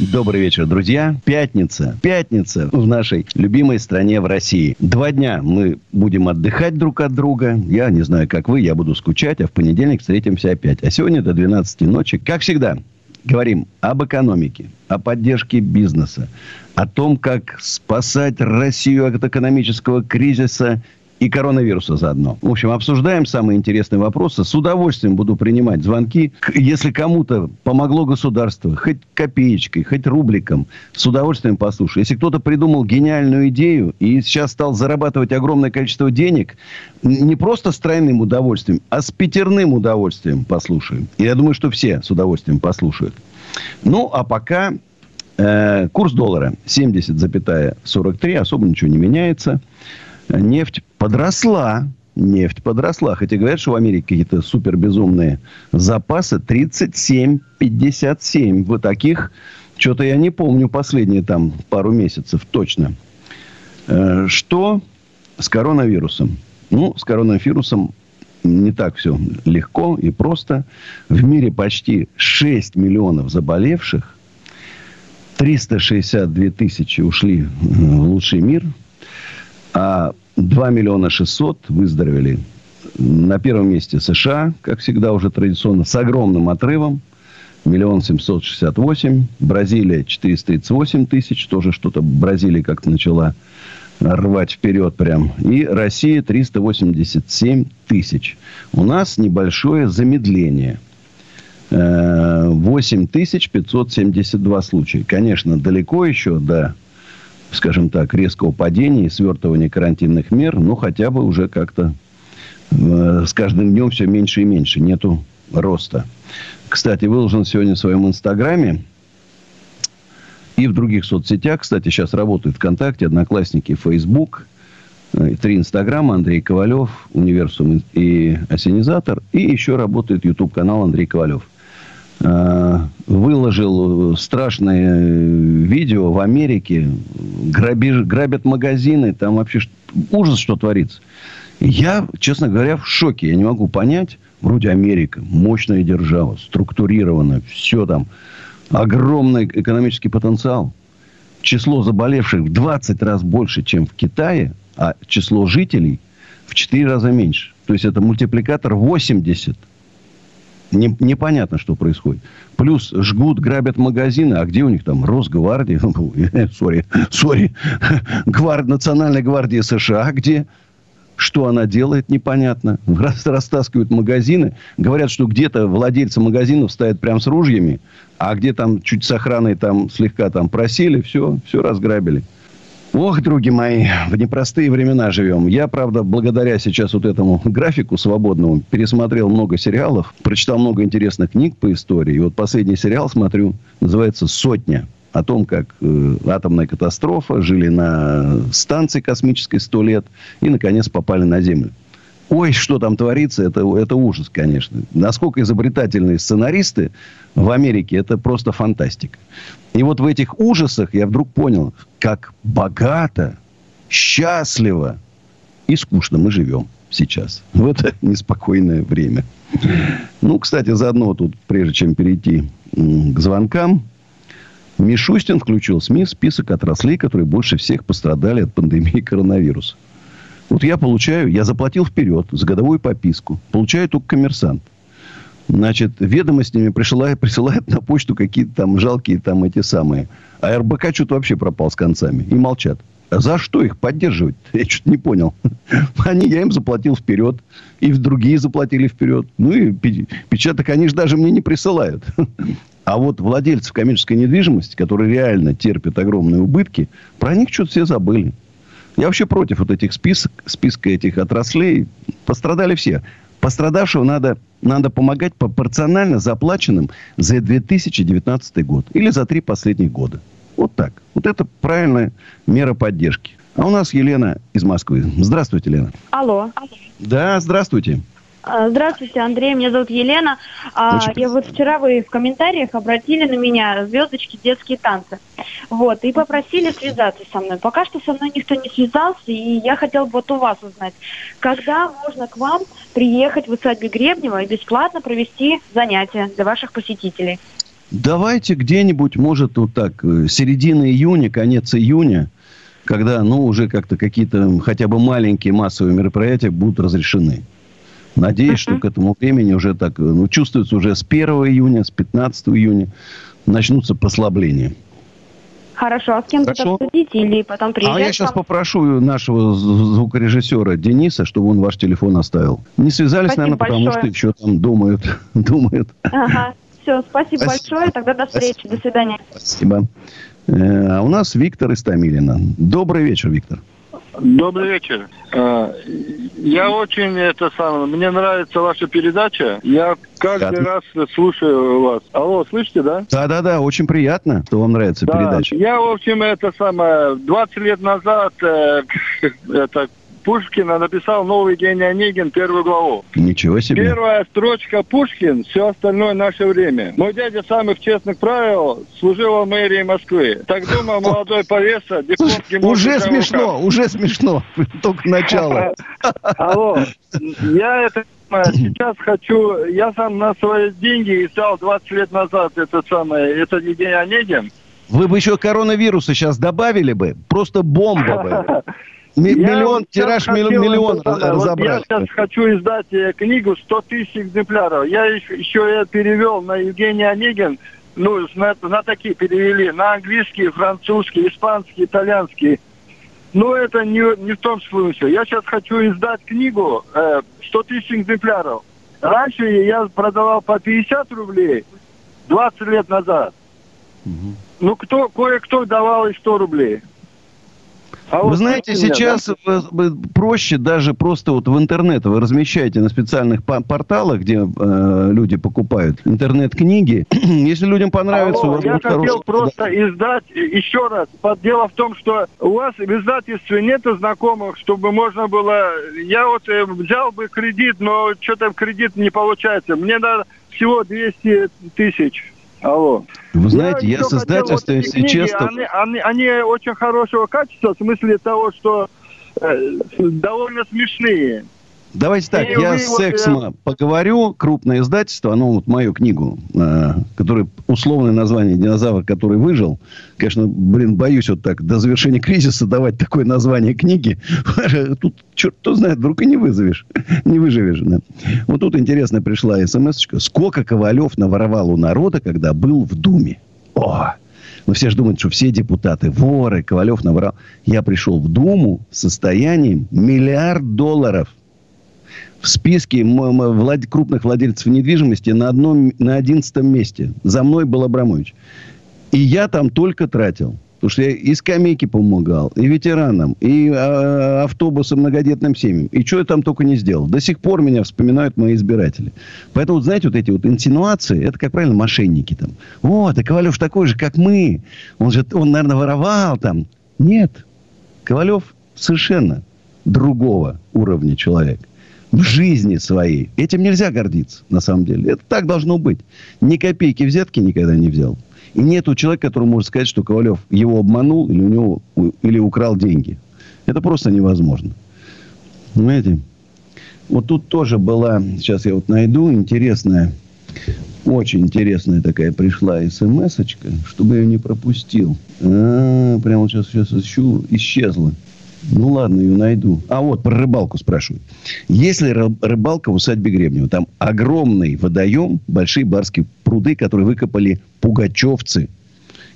Добрый вечер, друзья. Пятница. Пятница в нашей любимой стране в России. Два дня мы будем отдыхать друг от друга. Я не знаю, как вы, я буду скучать, а в понедельник встретимся опять. А сегодня до 12 ночи, как всегда, говорим об экономике, о поддержке бизнеса, о том, как спасать Россию от экономического кризиса и коронавируса заодно. В общем, обсуждаем самые интересные вопросы. С удовольствием буду принимать звонки. Если кому-то помогло государство, хоть копеечкой, хоть рубликом, с удовольствием послушаю. Если кто-то придумал гениальную идею и сейчас стал зарабатывать огромное количество денег, не просто с тройным удовольствием, а с пятерным удовольствием послушаю. И я думаю, что все с удовольствием послушают. Ну, а пока э, курс доллара 70,43, особо ничего не меняется нефть подросла. Нефть подросла. Хотя говорят, что в Америке какие-то супер безумные запасы. 37,57. Вот таких что-то я не помню последние там пару месяцев точно. Э, что с коронавирусом? Ну, с коронавирусом не так все легко и просто. В мире почти 6 миллионов заболевших. 362 тысячи ушли в лучший мир. А 2 миллиона 600 выздоровели. На первом месте США, как всегда уже традиционно, с огромным отрывом. Миллион семьсот шестьдесят восемь. Бразилия 438 тысяч. Тоже что-то Бразилия как-то начала рвать вперед прям. И Россия 387 тысяч. У нас небольшое замедление. 8572 э, случая. Конечно, далеко еще до скажем так, резкого падения и свертывания карантинных мер, ну, хотя бы уже как-то э, с каждым днем все меньше и меньше. Нету роста. Кстати, выложен сегодня в своем инстаграме и в других соцсетях. Кстати, сейчас работают ВКонтакте, Одноклассники, Фейсбук. Э, три инстаграма. Андрей Ковалев, Универсум и Осенизатор. И еще работает YouTube канал Андрей Ковалев. Э, выложил страшное видео в Америке. Грабеж, грабят магазины. Там вообще ужас, что творится. Я, честно говоря, в шоке. Я не могу понять. Вроде Америка. Мощная держава. Структурирована. Все там. Огромный экономический потенциал. Число заболевших в 20 раз больше, чем в Китае. А число жителей в 4 раза меньше. То есть, это мультипликатор 80 не, непонятно, что происходит. Плюс жгут, грабят магазины. А где у них там Росгвардия? Сори, сори. Гвард, Национальная гвардия США. Где? Что она делает, непонятно. Раз, растаскивают магазины. Говорят, что где-то владельцы магазинов стоят прям с ружьями. А где там чуть с охраной там слегка там просели, все, все разграбили. Ох, други мои, в непростые времена живем. Я, правда, благодаря сейчас вот этому графику свободному пересмотрел много сериалов, прочитал много интересных книг по истории. И вот последний сериал смотрю, называется «Сотня». О том, как э, атомная катастрофа, жили на станции космической сто лет и, наконец, попали на Землю. Ой, что там творится, это, это ужас, конечно. Насколько изобретательные сценаристы в Америке, это просто фантастика. И вот в этих ужасах я вдруг понял, как богато, счастливо и скучно мы живем сейчас. В это неспокойное время. Ну, кстати, заодно тут, прежде чем перейти к звонкам, Мишустин включил СМИ в список отраслей, которые больше всех пострадали от пандемии коронавируса. Вот я получаю, я заплатил вперед за годовую подписку. Получаю только коммерсант. Значит, ведомостями присылает, присылает на почту какие-то там жалкие там эти самые. А РБК что-то вообще пропал с концами. И молчат. А за что их поддерживать? Я что-то не понял. Они, я им заплатил вперед. И другие заплатили вперед. Ну и печаток они же даже мне не присылают. А вот владельцев коммерческой недвижимости, которые реально терпят огромные убытки, про них что-то все забыли. Я вообще против вот этих список, списка этих отраслей. Пострадали все. Пострадавшего надо, надо помогать пропорционально заплаченным за 2019 год. Или за три последних года. Вот так. Вот это правильная мера поддержки. А у нас Елена из Москвы. Здравствуйте, Лена. Алло. Да, здравствуйте. А, здравствуйте, Андрей. Меня зовут Елена. А, Очень Я вот вчера вы в комментариях обратили на меня звездочки детские танцы. Вот, и попросили связаться со мной. Пока что со мной никто не связался, и я хотела бы вот у вас узнать, когда можно к вам приехать в усадьбе Гребнева и бесплатно провести занятия для ваших посетителей? Давайте где-нибудь, может, вот так, э, середина июня, конец июня, когда, ну, уже как-то какие-то хотя бы маленькие массовые мероприятия будут разрешены. Надеюсь, что к этому времени уже так, э, ну, чувствуется уже с 1 июня, с 15 июня начнутся послабления. Хорошо, а с кем-то Хорошо. обсудите или потом А приезжать я сейчас попрошу нашего звукорежиссера Дениса, чтобы он ваш телефон оставил. Не связались, Спасибо наверное, потому большое. что еще там думают. думают. Ага. Все, спасибо, Спасибо. большое. Тогда до встречи. До свидания. Спасибо. Э, А у нас Виктор из Томилина. Добрый вечер, Виктор. Добрый вечер. А, Я очень это самое, мне нравится ваша передача. Я каждый Приятно. раз слушаю вас. Алло, слышите, да? Да-да-да, очень приятно, что вам нравится Да. передача. Я, в общем, это самое, 20 лет назад э, это Пушкина написал «Новый день Онегин» первую главу. Ничего себе. Первая строчка Пушкин, все остальное наше время. Мой дядя самых честных правил служил в мэрии Москвы. Так думал молодой повеса, дипломский Уже смешно, уже смешно. Только начало. Алло, я это сейчас хочу, я сам на свои деньги издал 20 лет назад это самое, это не день Онегин. Вы бы еще коронавируса сейчас добавили бы. Просто бомба бы. Миллион, тираж хотел миллион, миллион это самое, вот разобрали. я сейчас хочу издать книгу 100 тысяч экземпляров. Я еще, еще я перевел на Евгений Онегин, ну, на, на такие перевели, на английский, французский, испанский, итальянский. Но это не, не в том смысле. Я сейчас хочу издать книгу э, 100 тысяч экземпляров. Раньше я продавал по 50 рублей 20 лет назад. Ну, кто, кое-кто давал и 100 рублей. А Вы вот знаете, меня, да? сейчас э, проще даже просто вот в интернет вы размещаете на специальных порталах, где э, люди покупают интернет-книги. Если людям понравится, у Алло, вас я будет хотел хороший- просто издать еще раз. Дело в том, что у вас в издательстве нету знакомых, чтобы можно было... Я вот э, взял бы кредит, но что-то кредит не получается. Мне надо всего 200 тысяч. Алло. Вы знаете, я, ещё с хотел, издательством, вот если книги, честно... Они, они- они очень хорошего качества, в смысле того, что э, довольно смешные. Давайте так, И я с вот, э, Эксмо поговорю, крупное издательство, оно вот мою книгу, э, которая условное название «Динозавр, который выжил». Конечно, блин, боюсь вот так до завершения кризиса давать такое название книги. Тут черт кто знает, вдруг и не вызовешь, не выживешь. да. Вот тут интересно пришла смс -очка. Сколько Ковалев наворовал у народа, когда был в Думе? О! Ну, все же думают, что все депутаты воры, Ковалев наворовал. Я пришел в Думу с состоянием миллиард долларов в списке влад- крупных владельцев недвижимости на, одном, на одиннадцатом месте. За мной был Абрамович. И я там только тратил. Потому что я и скамейки помогал, и ветеранам, и э, автобусы многодетным семьям. И что я там только не сделал. До сих пор меня вспоминают мои избиратели. Поэтому, знаете, вот эти вот инсинуации, это, как правильно, мошенники там. О, да Ковалев такой же, как мы. Он же, он, наверное, воровал там. Нет. Ковалев совершенно другого уровня человек в жизни своей. Этим нельзя гордиться, на самом деле. Это так должно быть. Ни копейки взятки никогда не взял. И нету человека, который может сказать, что Ковалев его обманул или у него или украл деньги. Это просто невозможно. Понимаете? Вот тут тоже была, сейчас я вот найду, интересная, очень интересная такая пришла смс-очка, чтобы я ее не пропустил. А, прямо сейчас, сейчас ищу, исчезла. Ну ладно, ее найду. А вот про рыбалку спрашивают. Есть ли ры- рыбалка в усадьбе Гребнева? Там огромный водоем, большие барские пруды, которые выкопали пугачевцы.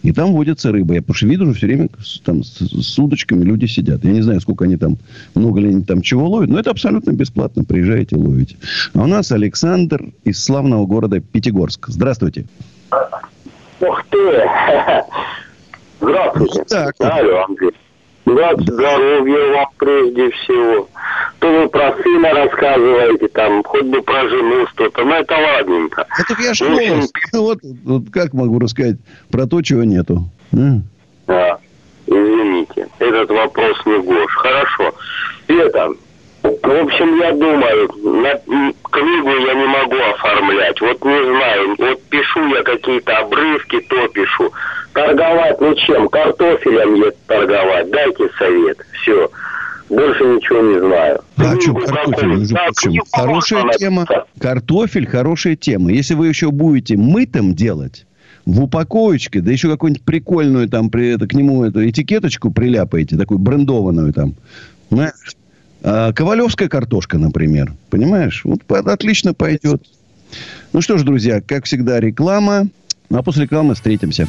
И там водится рыба. Я потому что вижу все время там с, с удочками люди сидят. Я не знаю, сколько они там, много ли они там чего ловят, но это абсолютно бесплатно. Приезжаете, ловите. А у нас Александр из славного города Пятигорск. Здравствуйте. Ух ты! Здравствуйте. Так. Алло, Андрей. Да, здоровья вам прежде всего. То вы про сына рассказываете, там, хоть бы про жену что-то, но это ладненько. Это я ж В общем, новость. Вот, вот как могу рассказать про то, чего нету. А? А, извините, этот вопрос не гош. Хорошо. Это, в общем, я думаю, на, книгу я не могу оформлять. Вот не знаю, вот пишу я какие-то обрывки, то пишу. Торговать ну чем? Картофелем я торговать. Дайте совет. Все. Больше ничего не знаю. А что, картофель? Да, хорошая тема. Картофель хорошая тема. Если вы еще будете мытым делать, в упаковочке, да еще какую-нибудь прикольную там при, это, к нему эту этикеточку приляпаете, такую брендованную там. Знаешь? А, ковалевская картошка, например. Понимаешь? Вот отлично пойдет. Ну что ж, друзья, как всегда, реклама. Ну, а после рекламы встретимся.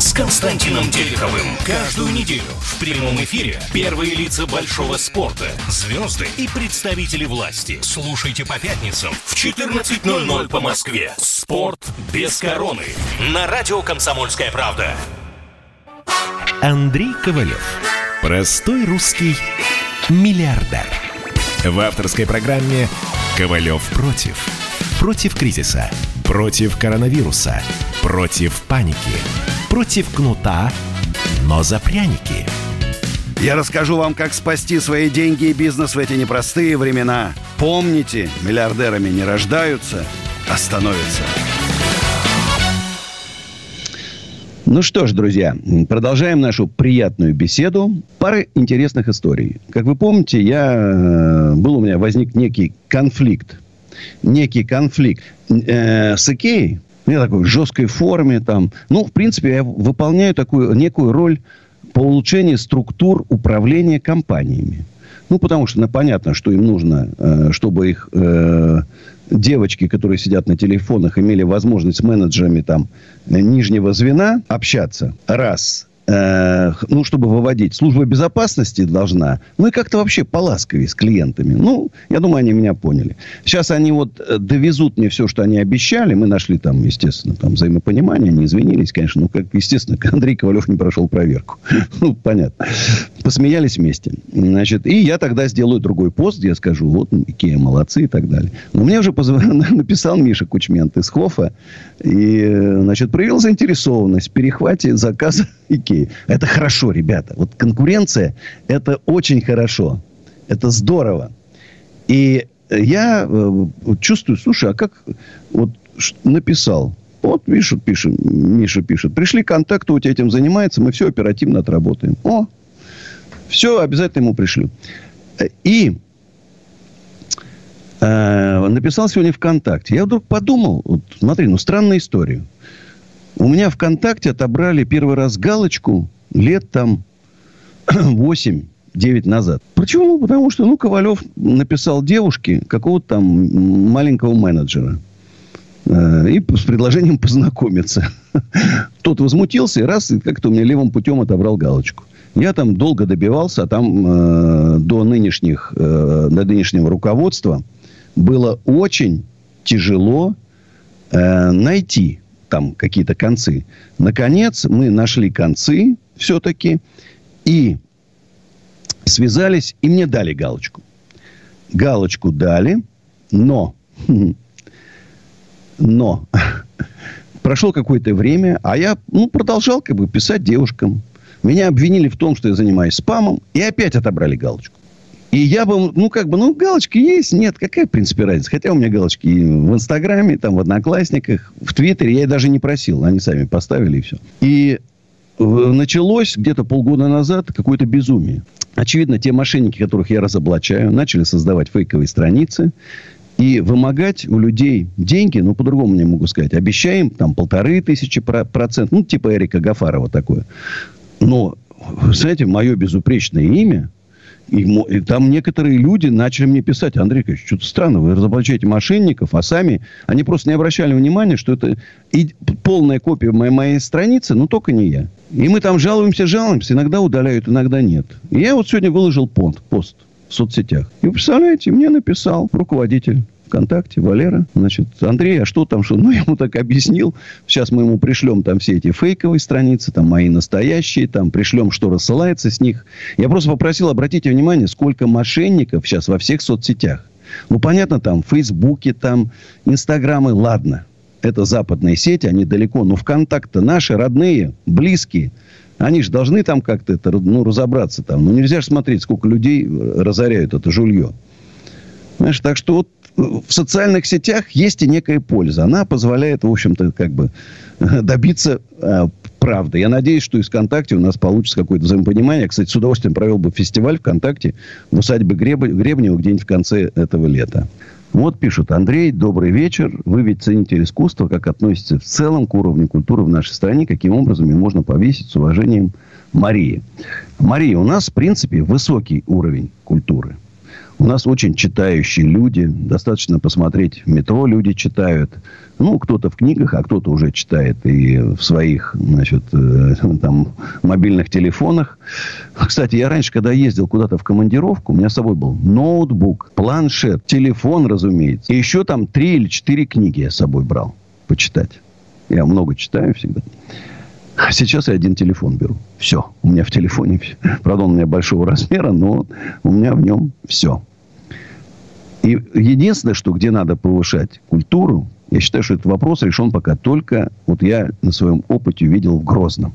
с Константином Тереховым. Каждую неделю в прямом эфире первые лица большого спорта, звезды и представители власти. Слушайте по пятницам в 14.00 по Москве. «Спорт без короны» на радио «Комсомольская правда». Андрей Ковалев. Простой русский миллиардер. В авторской программе «Ковалев против». Против кризиса. Против коронавируса. Против паники. Против кнута, но за пряники. Я расскажу вам, как спасти свои деньги и бизнес в эти непростые времена. Помните, миллиардерами не рождаются, а становятся. Ну что ж, друзья, продолжаем нашу приятную беседу. Пара интересных историй. Как вы помните, я, э, был у меня возник некий конфликт. Некий конфликт э, с Икеей. Я такой в жесткой форме там. Ну, в принципе, я выполняю такую некую роль по улучшению структур управления компаниями. Ну, потому что ну, понятно, что им нужно, э, чтобы их э, девочки, которые сидят на телефонах, имели возможность с менеджерами там нижнего звена общаться. Раз. Э, ну, чтобы выводить. Служба безопасности должна. Ну, и как-то вообще поласковее с клиентами. Ну, я думаю, они меня поняли. Сейчас они вот э, довезут мне все, что они обещали. Мы нашли там, естественно, там взаимопонимание. Они извинились, конечно. Ну, как, естественно, Андрей Ковалев не прошел проверку. Ну, понятно. Посмеялись вместе. Значит, и я тогда сделаю другой пост, я скажу, вот, Икея молодцы и так далее. Но мне уже позв... написал Миша Кучмент из Хофа. И, э, значит, проявил заинтересованность в перехвате заказа Икеи. Это хорошо, ребята. Вот конкуренция – это очень хорошо. Это здорово. И я э, чувствую, слушай, а как вот написал, вот пишут, пишет, Миша пишет. Пришли контакты, у тебя этим занимается, мы все оперативно отработаем. О, все, обязательно ему пришлю. И э, написал сегодня ВКонтакте. Я вдруг подумал, вот, смотри, ну странная история. У меня ВКонтакте отобрали первый раз галочку лет там 8 9 назад. Почему? Потому что, ну, Ковалев написал девушке какого-то там маленького менеджера. Э, и с предложением познакомиться. Тот возмутился и раз, и как-то у меня левым путем отобрал галочку. Я там долго добивался, а там э, до, нынешних, э, до нынешнего руководства было очень тяжело э, найти там какие-то концы. Наконец, мы нашли концы все-таки и связались, и мне дали галочку. Галочку дали, но, но, прошло какое-то время, а я ну, продолжал как бы писать девушкам. Меня обвинили в том, что я занимаюсь спамом, и опять отобрали галочку. И я бы, ну, как бы, ну, галочки есть, нет, какая, в принципе, разница. Хотя у меня галочки в Инстаграме, там, в Одноклассниках, в Твиттере, я даже не просил, они сами поставили и все. И началось где-то полгода назад какое-то безумие. Очевидно, те мошенники, которых я разоблачаю, начали создавать фейковые страницы и вымогать у людей деньги, ну, по-другому не могу сказать, обещаем там полторы тысячи процентов, ну, типа Эрика Гафарова такое. Но, знаете, мое безупречное имя – и, и там некоторые люди начали мне писать, Андрей Ильич, что-то странно, вы разоблачаете мошенников, а сами, они просто не обращали внимания, что это и полная копия моей, моей страницы, но только не я. И мы там жалуемся, жалуемся, иногда удаляют, иногда нет. И я вот сегодня выложил пост, пост. в соцсетях. И вы представляете, мне написал руководитель ВКонтакте, Валера. Значит, Андрей, а что там, что? Ну, я ему так объяснил. Сейчас мы ему пришлем там все эти фейковые страницы, там мои настоящие, там пришлем, что рассылается с них. Я просто попросил, обратите внимание, сколько мошенников сейчас во всех соцсетях. Ну, понятно, там, Фейсбуке, там, Инстаграмы, ладно. Это западные сети, они далеко. Но ВКонтакте наши, родные, близкие. Они же должны там как-то это, ну, разобраться там. Ну, нельзя же смотреть, сколько людей разоряют это жулье. Знаешь, так что вот в социальных сетях есть и некая польза. Она позволяет, в общем-то, как бы добиться э, правды. Я надеюсь, что из ВКонтакте у нас получится какое-то взаимопонимание. Кстати, с удовольствием провел бы фестиваль ВКонтакте в усадьбе Греб... Гребнева где-нибудь в конце этого лета. Вот пишут, Андрей, добрый вечер. Вы ведь ценитель искусства. Как относится в целом к уровню культуры в нашей стране? Каким образом ее можно повесить с уважением Марии? Мария, у нас, в принципе, высокий уровень культуры. У нас очень читающие люди. Достаточно посмотреть в метро люди читают. Ну, кто-то в книгах, а кто-то уже читает и в своих, значит, э, там, мобильных телефонах. Кстати, я раньше, когда ездил куда-то в командировку, у меня с собой был ноутбук, планшет, телефон, разумеется. И еще там три или четыре книги я с собой брал почитать. Я много читаю всегда. А сейчас я один телефон беру. Все. У меня в телефоне... Правда, он у меня большого размера, но у меня в нем все. И единственное, что где надо повышать культуру, я считаю, что этот вопрос решен пока только, вот я на своем опыте увидел в Грозном.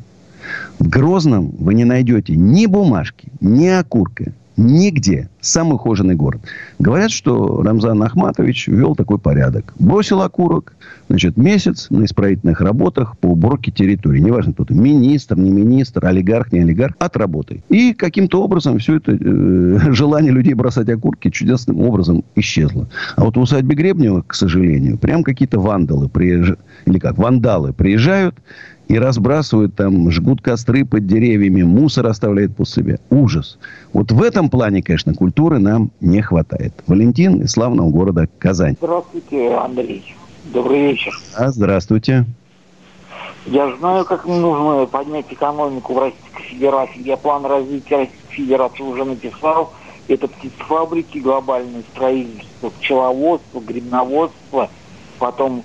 В Грозном вы не найдете ни бумажки, ни окурка, Нигде. Самый ухоженный город. Говорят, что Рамзан Ахматович ввел такой порядок. Бросил окурок, значит, месяц на исправительных работах по уборке территории. Неважно, кто ты, министр, не министр, олигарх, не олигарх, отработай. И каким-то образом все это э, желание людей бросать окурки чудесным образом исчезло. А вот в усадьбе Гребнева, к сожалению, прям какие-то вандалы приезжают, или как, вандалы приезжают, и разбрасывают там, жгут костры под деревьями, мусор оставляют после себя. Ужас. Вот в этом плане, конечно, культуры нам не хватает. Валентин из славного города Казань. Здравствуйте, Андрей. Добрый вечер. А, здравствуйте. Я знаю, как нужно поднять экономику в Российской Федерации. Я план развития Российской Федерации уже написал. Это птицефабрики, глобальное строительство, пчеловодство, грибноводство, потом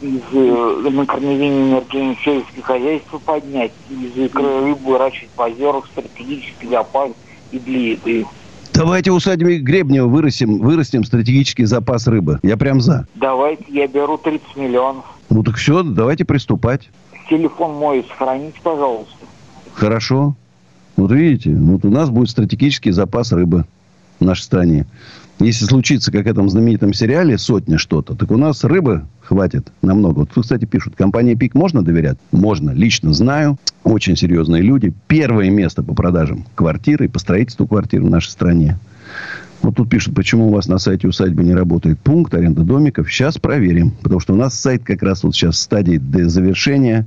из э, накорневения энергии сельское хозяйство поднять, из икры рыбу выращивать в озерах, стратегический запас и для еды. Давайте усадьбе Гребнева вырастим, вырастим стратегический запас рыбы. Я прям за. Давайте, я беру 30 миллионов. Ну так все, давайте приступать. Телефон мой сохраните, пожалуйста. Хорошо. Вот видите, вот у нас будет стратегический запас рыбы в нашей стране. Если случится, как в этом знаменитом сериале, сотня что-то, так у нас рыбы хватит намного. Вот, кстати, пишут, компания ПИК можно доверять? Можно. Лично знаю. Очень серьезные люди. Первое место по продажам квартиры и по строительству квартир в нашей стране. Вот тут пишут, почему у вас на сайте усадьбы не работает пункт аренда домиков. Сейчас проверим. Потому что у нас сайт как раз вот сейчас в стадии до завершения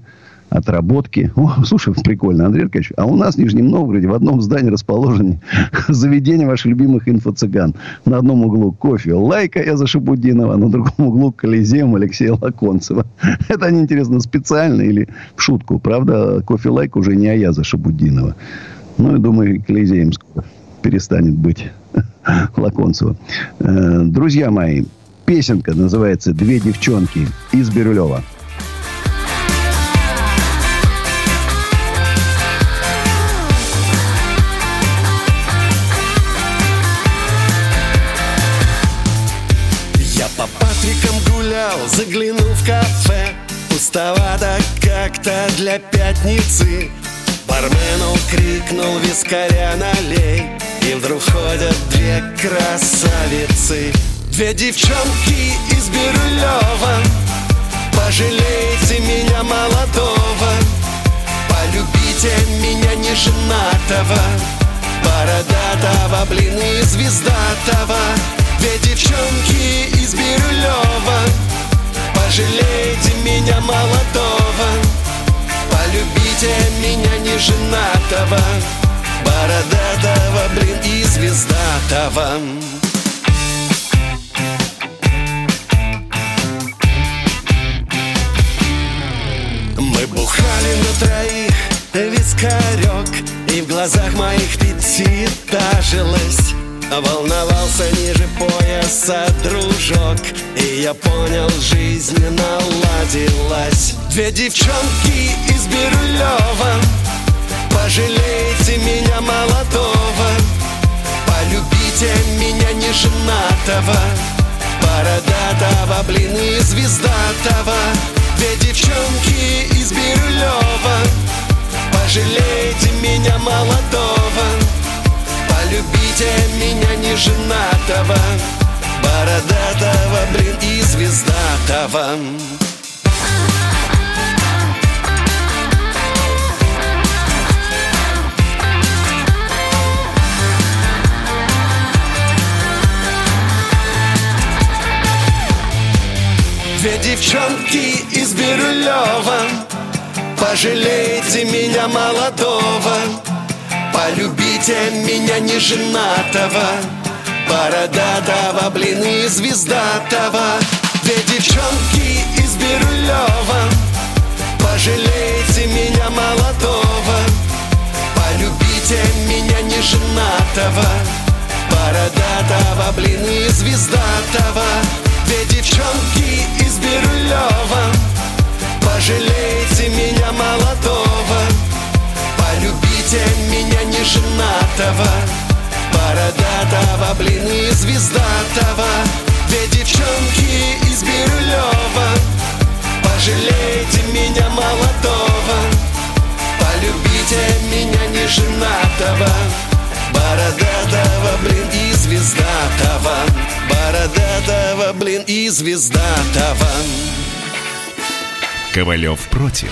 отработки. О, слушай, прикольно, Андрей Аркадьевич. А у нас в Нижнем Новгороде в одном здании расположены заведения ваших любимых инфо-цыган. На одном углу Coffee Like Аяза Шабутдинова, на другом углу Колизеум Алексея Лаконцева. Это они, интересно, специально или в шутку? Правда, Coffee Like уже не Аяза Шабутдинова. Ну, я думаю, Колизеум перестанет быть Лаконцева. Э, друзья мои, песенка называется «Две девчонки» из Бирюлева. Заглянул в кафе Пустовато как-то для пятницы. Бармену крикнул вискаря налей! И вдруг ходят две красавицы. Две девчонки из Бирюлева. Пожалейте меня молодого Полюбите меня неженатого Бородатого, блин, и звездатого. Две девчонки из Бирюлева Пожалейте меня молодого. Полюбите меня неженатого Бородатого, блин, и звездатого. Мы бухали на троих вискарек И в глазах моих пятиэтажилась Волновался ниже пояса дружок. И я понял, жизнь наладилась. Две девчонки из Бирюлева. Пожалейте меня молодого. Полюбите меня неженатого. Бородатого, блин, и звездатого. Две девчонки из Бирюлева. Пожалейте меня молодого Полюбите меня неженатого Бородатого, блин, и звездатого. Две девчонки из Бирюлева Пожалейте меня молодого Полюбите меня неженатого Бородатого, блин, и звездатого. Две девчонки из Бирюлева Пожалейте меня молодого. Полюбите меня неженатого Бородатого, блин, и звездатого. Две девчонки из Бирюлева Пожалейте меня молодого Полюбите меня неженатого Бородатого, блин, и звездатого. Две девчонки из Бирюлева Пожалейте меня молодого. Полюбите меня неженатого Бородатого, блин, и звездатого. Бородатого, блин, и звездатого. Ковалев против.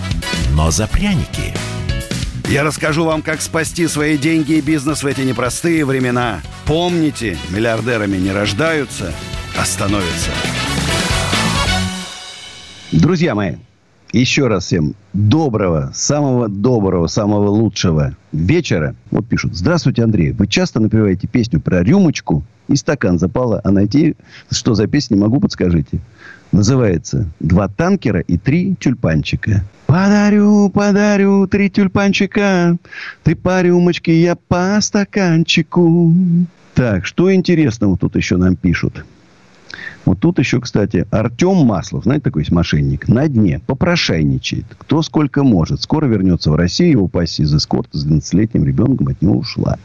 но за пряники. Я расскажу вам, как спасти свои деньги и бизнес в эти непростые времена. Помните, миллиардерами не рождаются, а становятся. Друзья мои, еще раз всем доброго, самого доброго, самого лучшего вечера. Вот пишут. Здравствуйте, Андрей. Вы часто напеваете песню про рюмочку и стакан запала, а найти, что за песня, не могу, подскажите. Называется «Два танкера и три тюльпанчика». Подарю, подарю три тюльпанчика, ты по рюмочке, я по стаканчику. Так, что интересного тут еще нам пишут? Вот тут еще, кстати, Артем Маслов, знаете, такой есть мошенник, на дне, попрошайничает. Кто сколько может. Скоро вернется в Россию, его пассия из эскорта с 12-летним ребенком от него ушла.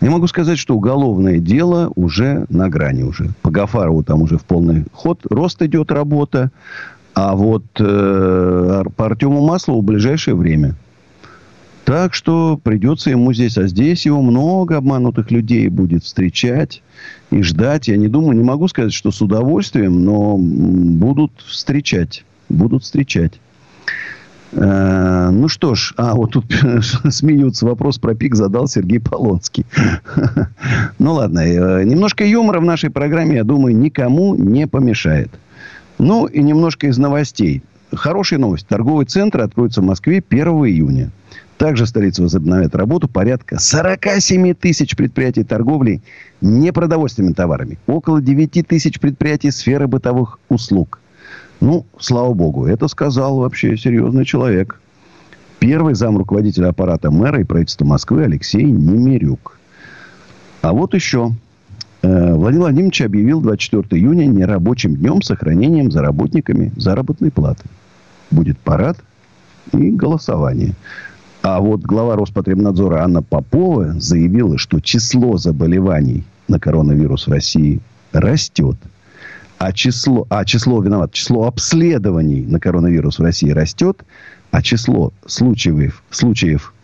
Я могу сказать, что уголовное дело уже на грани уже. По Гафарову там уже в полный ход. Рост идет работа. А вот э, по Артему Маслову в ближайшее время. Так что придется ему здесь, а здесь его много обманутых людей будет встречать и ждать. Я не думаю, не могу сказать, что с удовольствием, но будут встречать. Будут встречать. Э, ну что ж, а вот тут смеются, вопрос про пик задал Сергей Полонский. ну ладно, э, немножко юмора в нашей программе, я думаю, никому не помешает. Ну и немножко из новостей. Хорошая новость. Торговый центр откроется в Москве 1 июня. Также столица возобновит работу порядка 47 тысяч предприятий торговли непродовольственными товарами. Около 9 тысяч предприятий сферы бытовых услуг. Ну, слава богу, это сказал вообще серьезный человек. Первый зам руководителя аппарата мэра и правительства Москвы Алексей Немирюк. А вот еще. Э, Владимир Владимирович объявил 24 июня нерабочим днем сохранением за работниками заработной платы. Будет парад и голосование. А вот глава Роспотребнадзора Анна Попова заявила, что число заболеваний на коронавирус в России растет. А число, а число, виноват, число обследований на коронавирус в России растет, а число случаев, случаев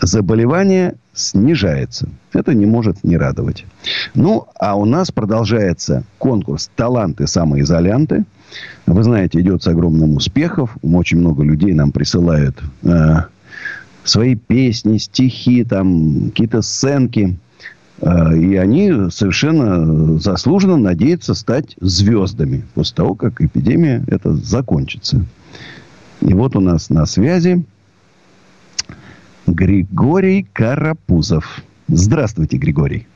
заболевания снижается. Это не может не радовать. Ну, а у нас продолжается конкурс «Таланты самоизолянты». Вы знаете, идет с огромным успехом. Очень много людей нам присылают э, свои песни, стихи, там, какие-то сценки. Э, и они совершенно заслуженно надеются стать звездами после того, как эпидемия это закончится. И вот у нас на связи Григорий Карапузов. Здравствуйте, Григорий.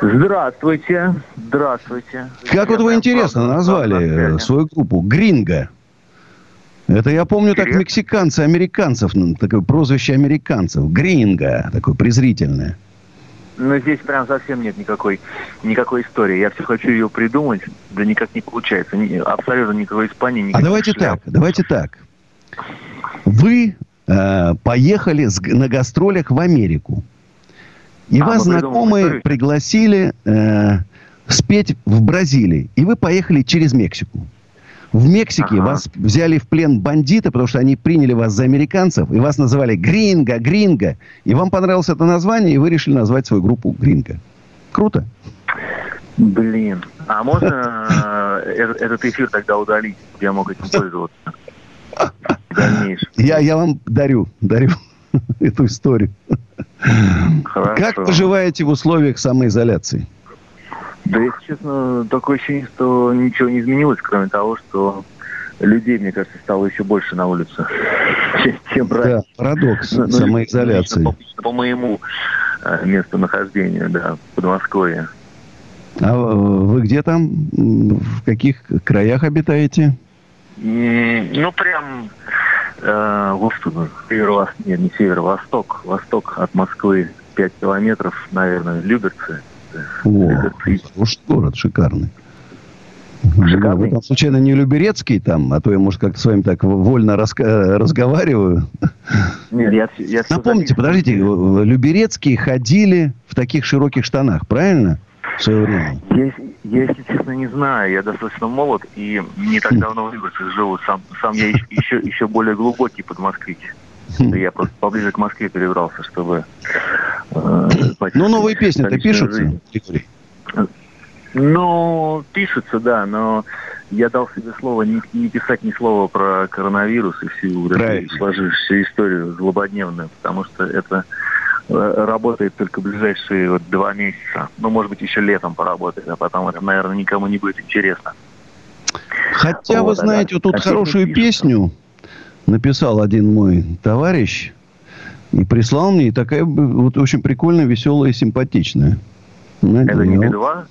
Здравствуйте. Здравствуйте. Как вот вы интересно назвали свою группу Гринго. Это я помню так мексиканцы, американцев, ну, такое прозвище американцев. Гринго, такое презрительное. Но здесь прям совсем нет никакой, никакой истории. Я все хочу ее придумать, да никак не получается. Ни, абсолютно никакой Испании. А давайте шляп. так, давайте так. Вы э, поехали с, на гастролях в Америку. И а вас знакомые пригласили э, спеть в Бразилии. И вы поехали через Мексику. В Мексике ага. вас взяли в плен бандиты, потому что они приняли вас за американцев, и вас называли Гринго, Гринго. И вам понравилось это название, и вы решили назвать свою группу Гринго. Круто. Блин. А можно э, этот эфир тогда удалить? Я мог этим пользоваться. Я, я вам дарю, дарю эту историю. Хорошо. Как поживаете в условиях самоизоляции? Да, если честно, такое ощущение, что ничего не изменилось, кроме того, что людей, мне кажется, стало еще больше на улице, чем раньше. Да, парадокс ну, ну самоизоляции. По, по моему э, месту нахождения, да, в Подмосковье. А вы где там? В каких краях обитаете? Ну, прям э, господи, северо нет, не северо-восток, восток от Москвы 5 километров, наверное, Люберцы. О, уж город шикарный. Шикарный. Вы там случайно не Люберецкий там, а то я, может, как-то с вами так вольно раска- разговариваю. Нет, я, я Напомните, подождите, Люберецкие ходили в таких широких штанах, правильно? В свое время. Я, я, если честно, не знаю. Я достаточно молод и не так давно в Люберцах живу. Сам, сам я еще, еще более глубокий под москвич. Я просто поближе к Москве перебрался, чтобы... Э, ну, новые песни-то пишутся, Ну, пишутся, да, но я дал себе слово не, не писать ни слова про коронавирус и всю эту сложившуюся историю злободневную, потому что это э, работает только ближайшие вот два месяца. Ну, может быть, еще летом поработает, а потом это, наверное, никому не будет интересно. Хотя, вот, вы знаете, вот тут а хорошую песню написал один мой товарищ и прислал мне. И такая вот очень прикольная, веселая и симпатичная. Знаете, Это не бедва?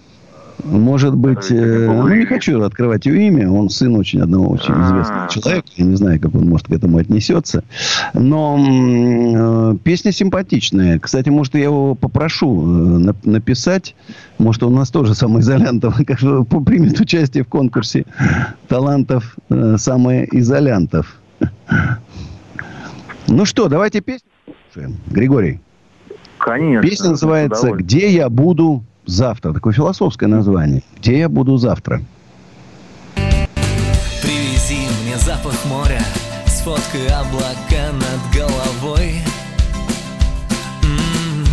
Может быть, э, ну, не хочу открывать его имя. Он сын очень одного очень а. известного человека. Я не знаю, как он, может, к этому отнесется. Но э, песня симпатичная. Кстати, может, я его попрошу э, написать. Может, он у нас тоже самоизолянтов примет участие в конкурсе талантов э, самоизолянтов. Ну что, давайте песню слушаем. Григорий. Конечно. Песня называется «Где я буду завтра». Такое философское название. «Где я буду завтра». Привези мне запах моря с фоткой облака над головой. М-м-м.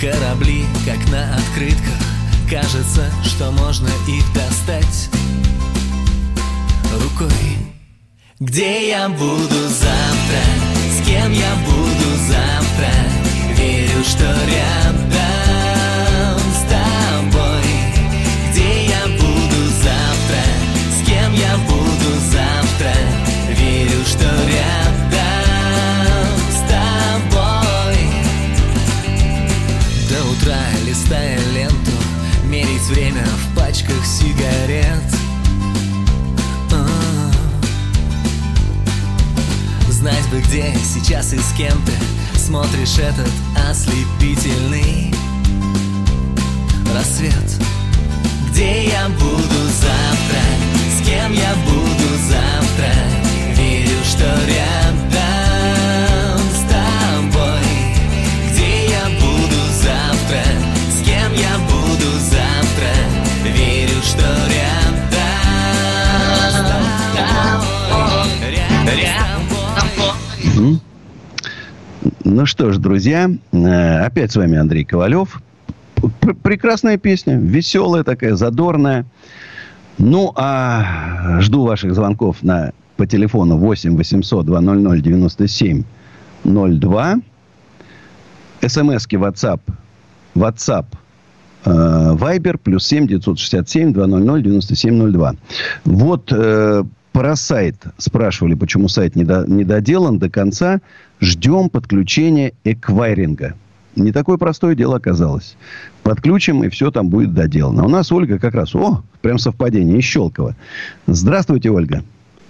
Корабли, как на открытках Кажется, что можно их достать рукой. Где я буду завтра, с кем я буду завтра? Верю, что рядом с тобой. Где я буду завтра, с кем я буду завтра? Верю, что рядом с тобой. До утра листая ленту Мерить время в пачках сигарет Знать бы где сейчас и с кем ты Смотришь этот ослепительный рассвет. Где я буду завтра, с кем я буду завтра? Верю, что рядом ну что ж, друзья, э, опять с вами Андрей Ковалев. Прекрасная песня, веселая такая, задорная. Ну, а жду ваших звонков на, по телефону 8 800 200 97 02. СМСки WhatsApp. WhatsApp. Вайбер плюс 7 967 200 9702. Вот э, про сайт спрашивали, почему сайт не, до, не доделан до конца. Ждем подключения эквайринга. Не такое простое дело оказалось. Подключим, и все там будет доделано. У нас Ольга как раз... О, прям совпадение, из Щелкова. Здравствуйте, Ольга.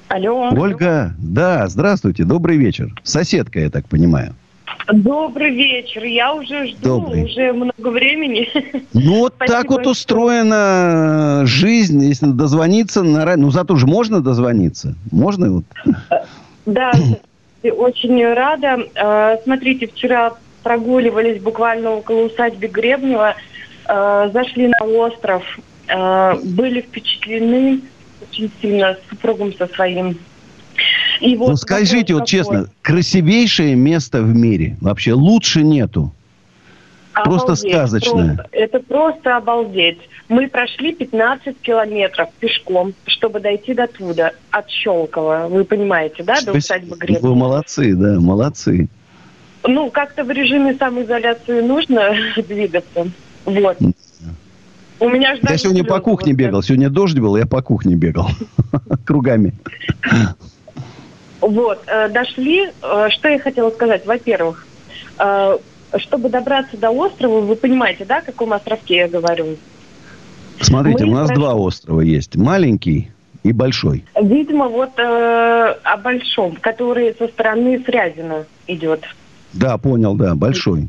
Алло. Ольга, да, здравствуйте, добрый вечер. Соседка, я так понимаю. Добрый вечер. Я уже жду Добрый. уже много времени. Ну, вот Спасибо так вот устроена жизнь. Если дозвониться на... Ну, зато же можно дозвониться. Можно вот... Да, очень рада. Э, Смотрите, вчера прогуливались буквально около усадьбы Гребнева, э, зашли на остров, э, были впечатлены очень сильно с супругом со своим. И вот ну, скажите вот вопрос честно, такой. красивейшее место в мире. Вообще лучше нету. Просто Обалдеть, сказочное. просто. это просто обалдеть. Мы прошли 15 километров пешком, чтобы дойти до туда, от Щелкова. Вы понимаете, да, до усадьбы Гребнева? Вы молодцы, да, молодцы. Ну, как-то в режиме самоизоляции нужно двигаться. Вот. У меня ж Я сегодня по кухне бегал. Сегодня дождь был, я по кухне бегал. Кругами. Вот, э, дошли. Э, что я хотела сказать? Во-первых, э, чтобы добраться до острова, вы понимаете, да, о каком островке я говорю? Смотрите, Мы у нас прошли- два острова есть. Маленький и большой. Видимо, вот э, о большом, который со стороны Фрязина идет. Да, понял, да, большой.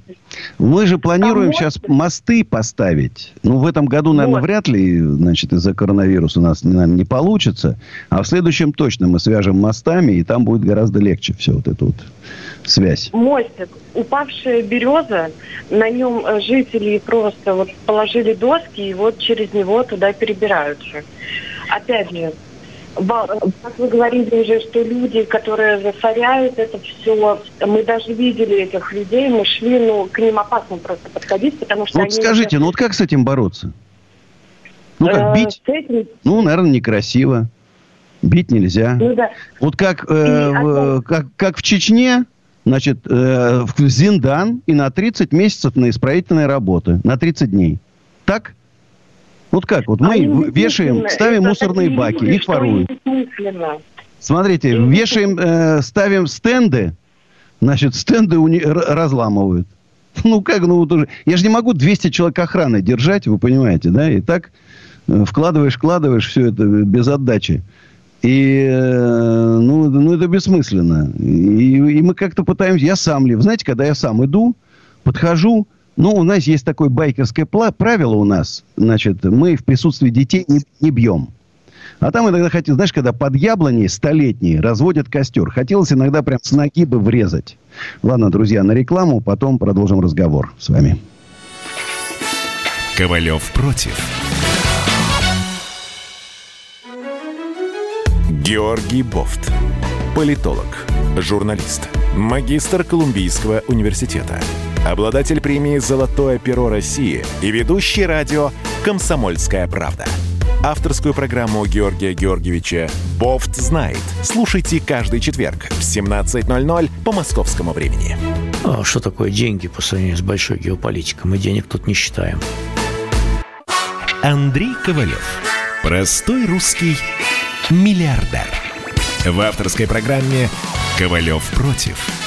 Мы же планируем сейчас мосты поставить. Ну, в этом году, наверное, Вот. вряд ли, значит, из-за коронавируса у нас, наверное, не получится. А в следующем точно мы свяжем мостами, и там будет гораздо легче все вот эту вот связь. Мостик, упавшая береза, на нем э, жители просто вот положили доски и вот через него туда перебираются. Опять же, как вы говорили уже, что люди, которые засоряют это все, мы даже видели этих людей, мы шли, ну, к ним опасно просто подходить, потому что Вот они скажите, ну вот как с этим бороться? Ну как, э, бить? этим, Ну, наверное, некрасиво. Бить нельзя. ну да, Вот как, э, в, как, как в Чечне, значит, э, в Зиндан и на 30 месяцев на исправительные работы. На 30 дней. Так? Вот как? Вот мы в- вешаем, ставим Это мусорные такие баки, люди, их воруют. Смотрите, Они вешаем, э, ставим стенды, значит, стенды уни- разламывают. Ну как, ну вот уже... Я же не могу 200 человек охраны держать, вы понимаете, да? И так э, вкладываешь, вкладываешь все это без отдачи. И, э, ну, ну, это бессмысленно. И, и мы как-то пытаемся... Я сам ли... Знаете, когда я сам иду, подхожу... Ну, у нас есть такое байкерское правило у нас. Значит, мы в присутствии детей не, не бьем. А там иногда хотел, знаешь, когда под яблоней столетние разводят костер. Хотелось иногда прям с ноги бы врезать. Ладно, друзья, на рекламу, потом продолжим разговор с вами. Ковалев против. Георгий Бофт. Политолог, журналист, магистр Колумбийского университета, обладатель премии «Золотое перо России» и ведущий радио «Комсомольская правда». Авторскую программу Георгия Георгиевича «Бофт знает». Слушайте каждый четверг в 17.00 по московскому времени. А что такое деньги по сравнению с большой геополитикой? Мы денег тут не считаем. Андрей Ковалев. Простой русский миллиардер. В авторской программе «Ковалев против».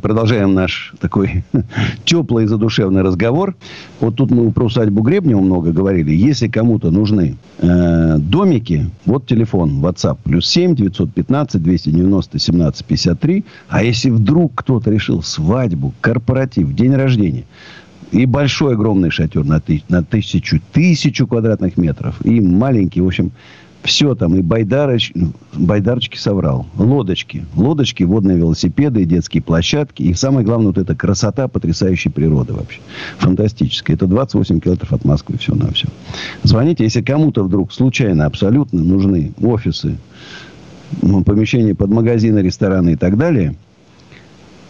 Продолжаем наш такой теплый и задушевный разговор. Вот тут мы про усадьбу Гребнева много говорили. Если кому-то нужны э, домики, вот телефон WhatsApp. Плюс 7 915 290 17 53. А если вдруг кто-то решил свадьбу, корпоратив, день рождения, и большой огромный шатер на, ты- на тысячу, тысячу квадратных метров, и маленький, в общем, все там, и байдароч, ну, байдарочки соврал, лодочки, лодочки, водные велосипеды, детские площадки, и самое главное, вот эта красота потрясающей природы вообще, фантастическая. Это 28 километров от Москвы, все на все. Звоните, если кому-то вдруг случайно абсолютно нужны офисы, ну, помещения под магазины, рестораны и так далее.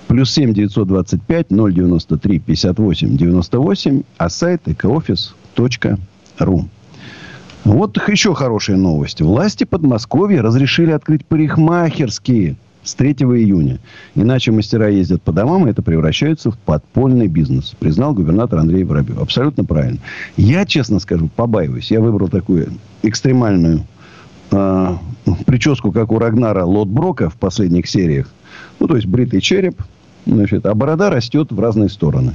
Плюс 7 925 093 58 98, а сайт экоофис.ру. Вот еще хорошая новость. Власти Подмосковья разрешили открыть парикмахерские с 3 июня. Иначе мастера ездят по домам, и это превращается в подпольный бизнес, признал губернатор Андрей Воробьев. Абсолютно правильно. Я, честно скажу, побаиваюсь. Я выбрал такую экстремальную э, прическу, как у Рагнара Лотброка в последних сериях. Ну, то есть бритый череп, Значит, а борода растет в разные стороны.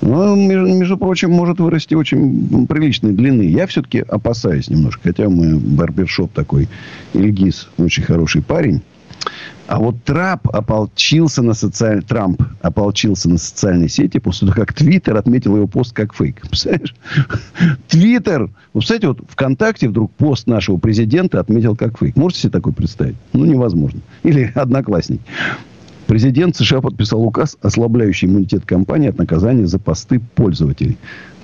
Ну, между, прочим, может вырасти очень приличной длины. Я все-таки опасаюсь немножко. Хотя мой барбершоп такой, Ильгиз, очень хороший парень. А вот Трамп ополчился на социаль... Трамп ополчился на социальной сети после того, как Твиттер отметил его пост как фейк. Представляешь? Твиттер. Вы представляете, вот ВКонтакте вдруг пост нашего президента отметил как фейк. Можете себе такое представить? Ну, невозможно. Или одноклассник. Президент США подписал указ, ослабляющий иммунитет компании от наказания за посты пользователей.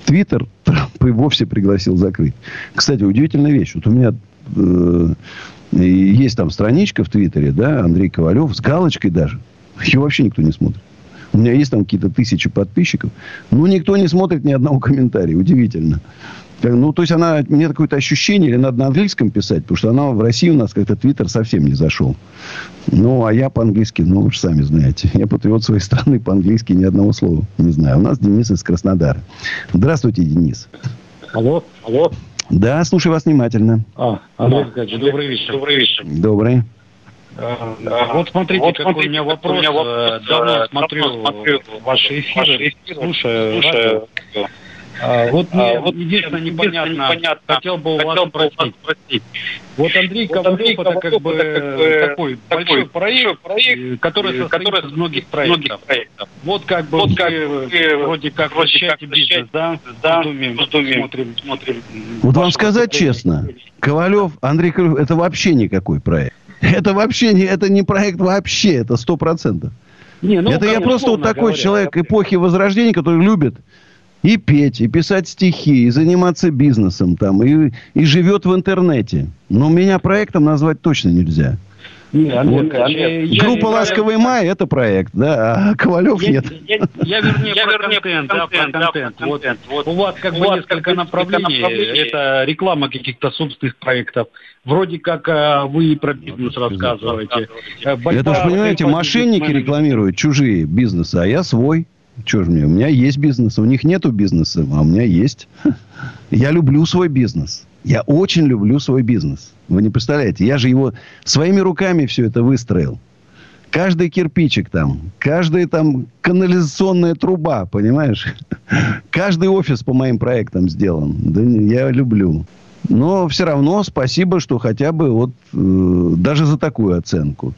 Твиттер Трамп и вовсе пригласил закрыть. Кстати, удивительная вещь. Вот у меня э, есть там страничка в Твиттере, да, Андрей Ковалев, с галочкой даже. Ее вообще никто не смотрит. У меня есть там какие-то тысячи подписчиков. Но никто не смотрит ни одного комментария. Удивительно. Ну, то есть, она, мне какое-то ощущение, или надо на английском писать, потому что она в России у нас как-то Твиттер совсем не зашел. Ну, а я по-английски, ну, вы же сами знаете. Я патриот своей страны, по-английски ни одного слова не знаю. У нас Денис из Краснодара. Здравствуйте, Денис. Алло, алло. Да, слушаю вас внимательно. А, Андрей Аркадьевич, добрый вечер. Добрый вечер. Добрый. А, вот смотрите, вот какой смотрите, у меня вопрос. У меня вопрос. Давно смотрю, смотрю ваши эфиры, ваши эфиры слушаю, слушаю а, вот мне а, вот единственное непонятно, непонятно, хотел бы у хотел вас спросить. спросить. Вот Андрей вот Ковалев это как бы, как бы такой, такой большой проект, проект э, который состоит который из многих проектов. многих проектов. Вот как бы вот как вы, вроде как вращаете бизнес, да? да? Думаем, смотрим, смотрим. Вот вам сказать честно, Ковалев, Андрей Ковалев, это вообще никакой проект. Это вообще не, это не проект вообще, это сто процентов. Не, ну, это я просто вот такой говоря, человек эпохи Возрождения, который любит и петь, и писать стихи, и заниматься бизнесом там, и, и живет в интернете. Но меня проектом назвать точно нельзя. Нет, вот. нет, я, Группа я, «Ласковый я, май» – это проект, да, а Ковалев я, нет. Я, я, я вернее я про вернее контент, да, про контент. Да, вот, вот. У вас как бы несколько направлений. направлений. Это реклама каких-то собственных проектов. Вроде как а, вы про бизнес рассказываете. Это же, понимаете, мошенники рекламируют чужие бизнесы, а я свой. Что же мне? У меня есть бизнес. У них нету бизнеса, а у меня есть. Я люблю свой бизнес. Я очень люблю свой бизнес. Вы не представляете, я же его своими руками все это выстроил. Каждый кирпичик там, каждая там канализационная труба, понимаешь? Каждый офис по моим проектам сделан. Да я люблю. Но все равно спасибо, что хотя бы вот э, даже за такую оценку.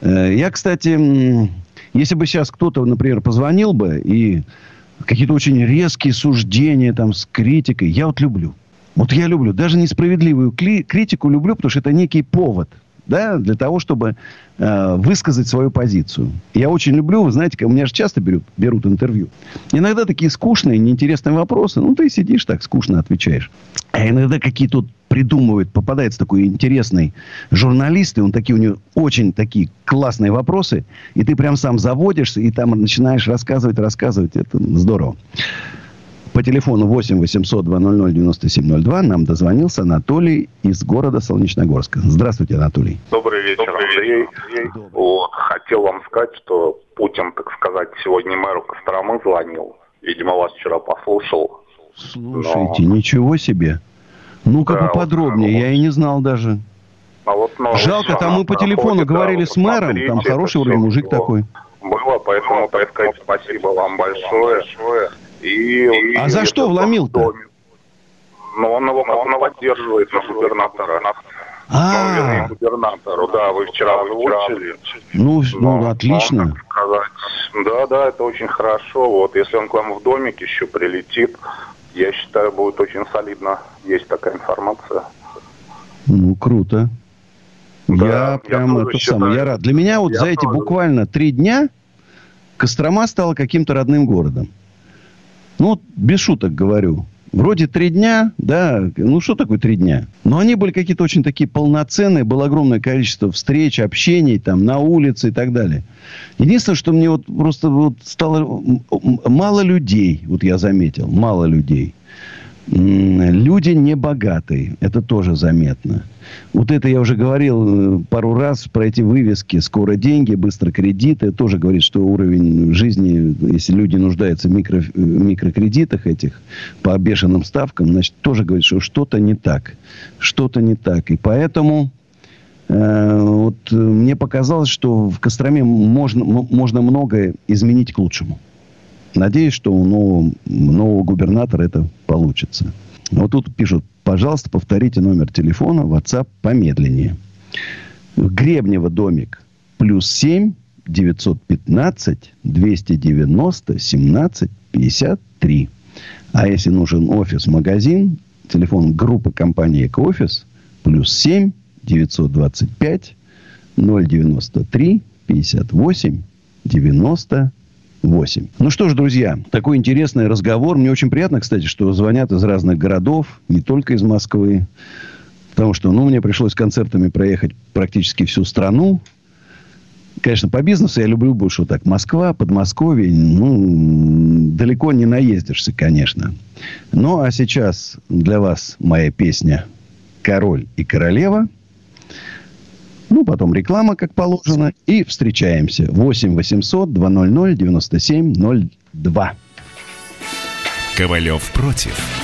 Э, я, кстати, если бы сейчас кто-то, например, позвонил бы и какие-то очень резкие суждения там с критикой, я вот люблю. Вот я люблю. Даже несправедливую критику люблю, потому что это некий повод да, для того, чтобы э, высказать свою позицию. Я очень люблю, вы знаете, у меня же часто берут, берут интервью. Иногда такие скучные, неинтересные вопросы, ну, ты сидишь так, скучно отвечаешь. А иногда какие-то придумывает, попадается такой интересный журналист, и он такие у него очень такие классные вопросы, и ты прям сам заводишься, и там начинаешь рассказывать, рассказывать. Это здорово. По телефону 8 800 200 9702 нам дозвонился Анатолий из города Солнечногорска. Здравствуйте, Анатолий. Добрый вечер, Андрей. Вот, хотел вам сказать, что Путин, так сказать, сегодня мэру Костромы звонил. Видимо, вас вчера послушал. Слушайте, но... ничего себе. Ну-ка да, поподробнее, вот, я и не знал даже. А вот, ну, Жалко, там мы по телефону говорили да, с мэром, там хороший вроде мужик такой. Было, поэтому, так сказать, спасибо вам большое. И, а и за что вломил-то? Ну, он его, он его поддерживает на губернатора. А, ну, губернатору, да, вы вчера озвучили. Ну, ну, отлично. Да, да, это очень хорошо. Вот, если он к вам в домик еще прилетит, я считаю, будет очень солидно. Есть такая информация. Ну, круто. Да, я прям я это считаю, самое, я рад. Для меня вот за эти тоже. буквально три дня Кострома стала каким-то родным городом. Ну, без шуток говорю. Вроде три дня, да, ну что такое три дня? Но они были какие-то очень такие полноценные, было огромное количество встреч, общений там на улице и так далее. Единственное, что мне вот просто вот стало мало людей, вот я заметил, мало людей. Люди не богатые, это тоже заметно. Вот это я уже говорил э, пару раз про эти вывески «Скоро деньги», «Быстро кредиты». Тоже говорит, что уровень жизни, если люди нуждаются в микро, микрокредитах этих по бешеным ставкам, значит, тоже говорит, что что-то не так. Что-то не так. И поэтому э, вот э, мне показалось, что в Костроме можно, можно многое изменить к лучшему. Надеюсь, что у нового, нового губернатора это получится. Вот тут пишут, пожалуйста, повторите номер телефона, WhatsApp помедленнее. Гребнева домик плюс 7 915 290 17 53. А если нужен офис-магазин, телефон группы компании «Экоофис» плюс 7 925 093 58 90 8. Ну что ж, друзья, такой интересный разговор. Мне очень приятно, кстати, что звонят из разных городов, не только из Москвы. Потому что, ну, мне пришлось концертами проехать практически всю страну. Конечно, по бизнесу я люблю больше вот так. Москва, Подмосковье, ну, далеко не наездишься, конечно. Ну, а сейчас для вас моя песня «Король и королева». Ну, потом реклама, как положено. И встречаемся. 8 800 200 9702. Ковалев против.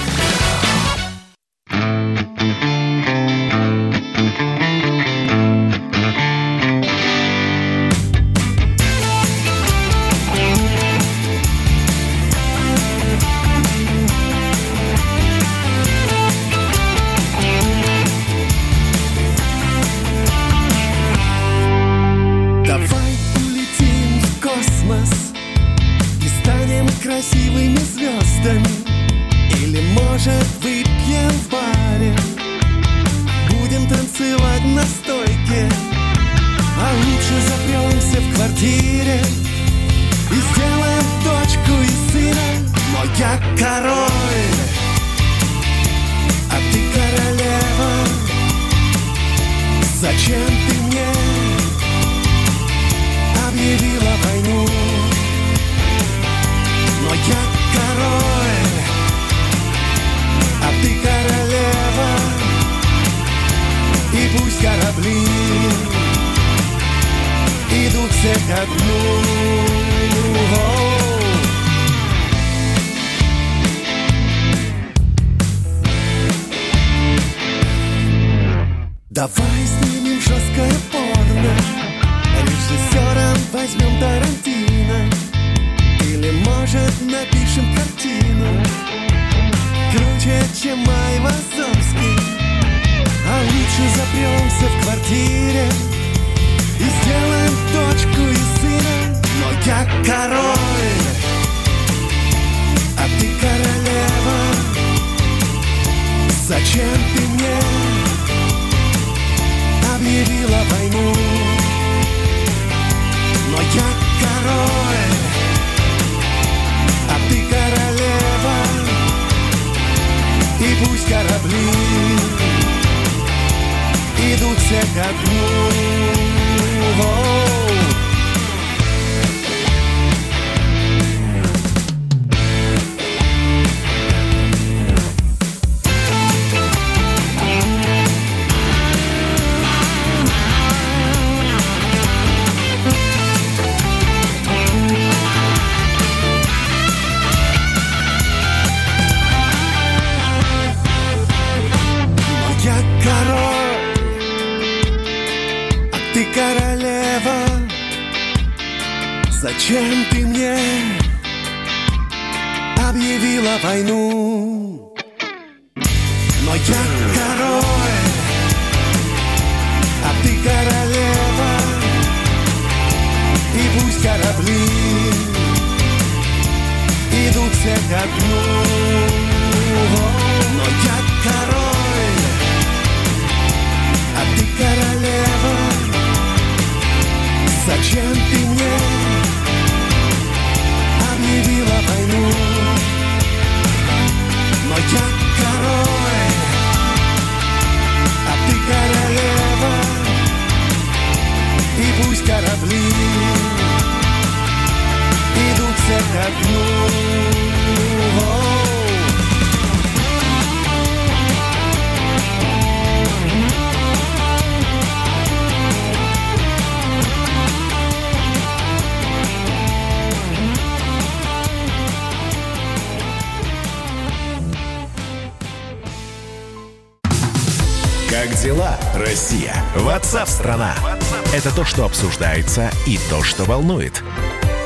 Что обсуждается и то, что волнует.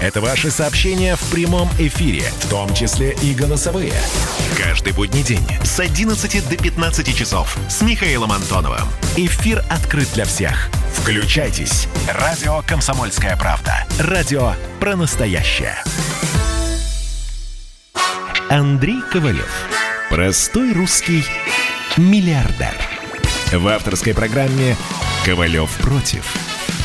Это ваши сообщения в прямом эфире, в том числе и голосовые. Каждый будний день с 11 до 15 часов с Михаилом Антоновым. Эфир открыт для всех. Включайтесь. Радио «Комсомольская правда». Радио про настоящее. Андрей Ковалев. Простой русский миллиардер. В авторской программе «Ковалев против».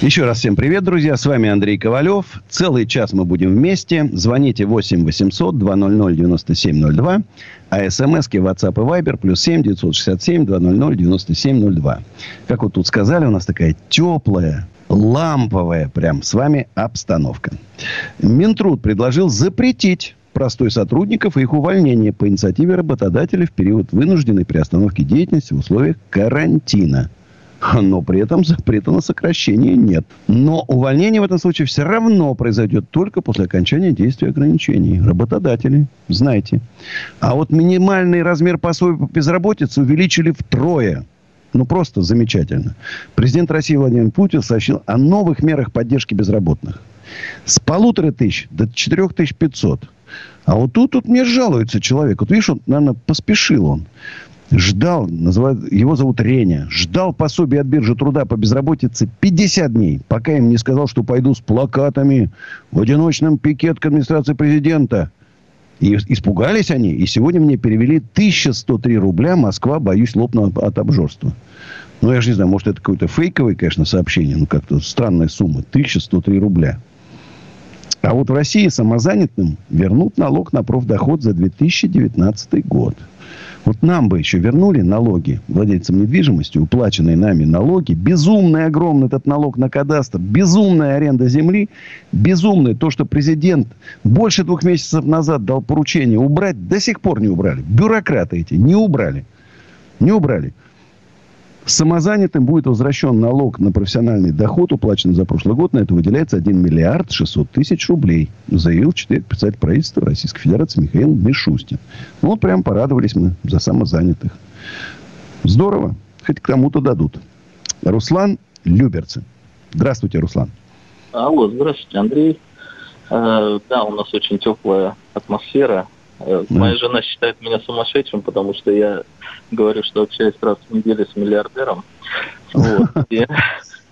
Еще раз всем привет, друзья. С вами Андрей Ковалев. Целый час мы будем вместе. Звоните 8 800 200 9702. А смски WhatsApp и Viber плюс 7 967 200 9702. Как вот тут сказали, у нас такая теплая, ламповая прям с вами обстановка. Минтруд предложил запретить простой сотрудников и их увольнение по инициативе работодателя в период вынужденной приостановки деятельности в условиях карантина. Но при этом запрета на сокращение нет. Но увольнение в этом случае все равно произойдет только после окончания действия ограничений. Работодатели, знаете. А вот минимальный размер пособия по безработице увеличили втрое. Ну, просто замечательно. Президент России Владимир Путин сообщил о новых мерах поддержки безработных. С полутора тысяч до четырех тысяч пятьсот. А вот тут, тут мне жалуется человек. Вот видишь, он, наверное, поспешил он ждал, называют, его зовут Реня, ждал пособие от биржи труда по безработице 50 дней, пока им не сказал, что пойду с плакатами в одиночном пикет к администрации президента. И испугались они, и сегодня мне перевели 1103 рубля. Москва, боюсь, лопнула от обжорства. Ну, я же не знаю, может, это какое-то фейковое, конечно, сообщение. Ну, как-то странная сумма. 1103 рубля. А вот в России самозанятым вернут налог на профдоход за 2019 год. Вот нам бы еще вернули налоги владельцам недвижимости, уплаченные нами налоги. Безумный огромный этот налог на кадастр. Безумная аренда земли. Безумное то, что президент больше двух месяцев назад дал поручение убрать. До сих пор не убрали. Бюрократы эти не убрали. Не убрали. Самозанятым будет возвращен налог на профессиональный доход, уплаченный за прошлый год. На это выделяется 1 миллиард 600 тысяч рублей. Заявил человек, председатель правительства Российской Федерации Михаил Мишустин. Ну, вот прям порадовались мы за самозанятых. Здорово. Хоть кому-то дадут. Руслан Люберцы. Здравствуйте, Руслан. Алло, здравствуйте, Андрей. Э, да, у нас очень теплая атмосфера. Э, моя жена считает меня сумасшедшим, потому что я говорю, что общаюсь раз в неделю с миллиардером. Вот. И,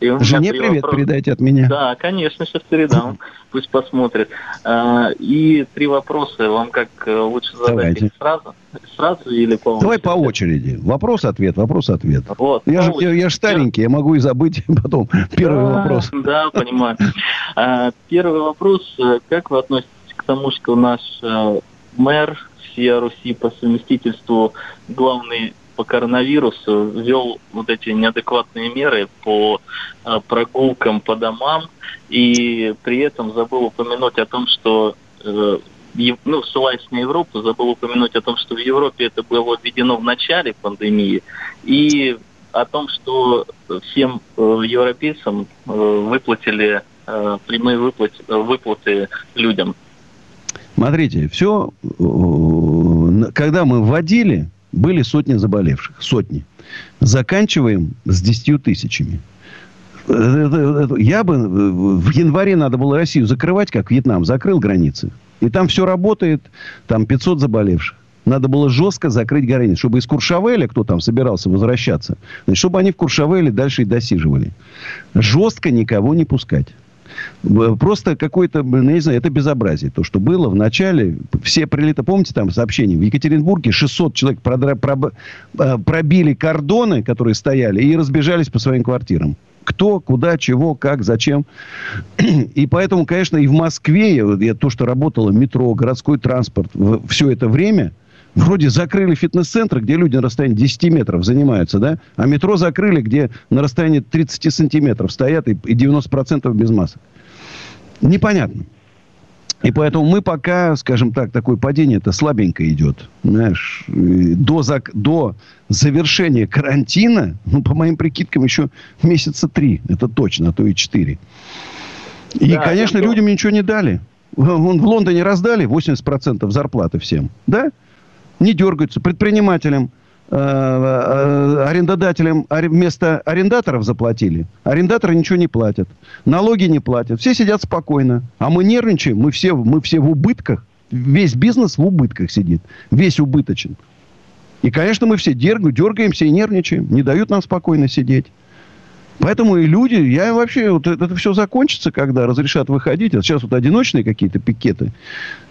и Жене привет вопрос... передайте от меня. Да, конечно, сейчас передам. Пусть посмотрит. А, и три вопроса. Вам как э, лучше задать Давайте. их сразу? Сразу или по Давай по очереди. Вопрос-ответ, вопрос-ответ. Вот, я, же, я, я же старенький, я могу и забыть потом первый да, вопрос. Да, понимаю. Первый вопрос. Как вы относитесь к тому, что наш э, мэр всея Руси по совместительству главный по коронавирусу ввел вот эти неадекватные меры по э, прогулкам по домам и при этом забыл упомянуть о том, что э, ну, ссылаясь на Европу, забыл упомянуть о том, что в Европе это было введено в начале пандемии, и о том, что всем э, европейцам выплатили прямые выплаты, выплаты людям. Смотрите, все, э, когда мы вводили, были сотни заболевших. Сотни. Заканчиваем с 10 тысячами. Я бы... В январе надо было Россию закрывать, как Вьетнам. Закрыл границы. И там все работает. Там 500 заболевших. Надо было жестко закрыть границы. Чтобы из Куршавеля, кто там собирался возвращаться, чтобы они в Куршавеле дальше и досиживали. Жестко никого не пускать. Просто какой-то, ну, не знаю, это безобразие. То, что было в начале, все прилеты, помните там сообщение, в Екатеринбурге 600 человек продра, проб, э, пробили кордоны, которые стояли, и разбежались по своим квартирам. кто, куда, чего, как, зачем. И поэтому, конечно, и в Москве, я, то, что работало метро, городской транспорт, все это время, вроде закрыли фитнес-центры, где люди на расстоянии 10 метров занимаются, да? А метро закрыли, где на расстоянии 30 сантиметров стоят и 90% без масок. Непонятно. И поэтому мы пока, скажем так, такое падение это слабенько идет. Знаешь, до, зак- до завершения карантина, ну, по моим прикидкам, еще месяца три. Это точно, а то и четыре. И, да, конечно, людям ничего не дали. Вон в Лондоне раздали 80% зарплаты всем. Да? Не дергаются. Предпринимателям Э, э, арендодателям вместо арендаторов заплатили. Арендаторы ничего не платят. Налоги не платят. Все сидят спокойно. А мы нервничаем. Мы все, мы все в убытках. Весь бизнес в убытках сидит. Весь убыточен. И, конечно, мы все дергаемся и нервничаем. Не дают нам спокойно сидеть. Поэтому и люди, я вообще, вот это, это все закончится, когда разрешат выходить. А сейчас вот одиночные какие-то пикеты.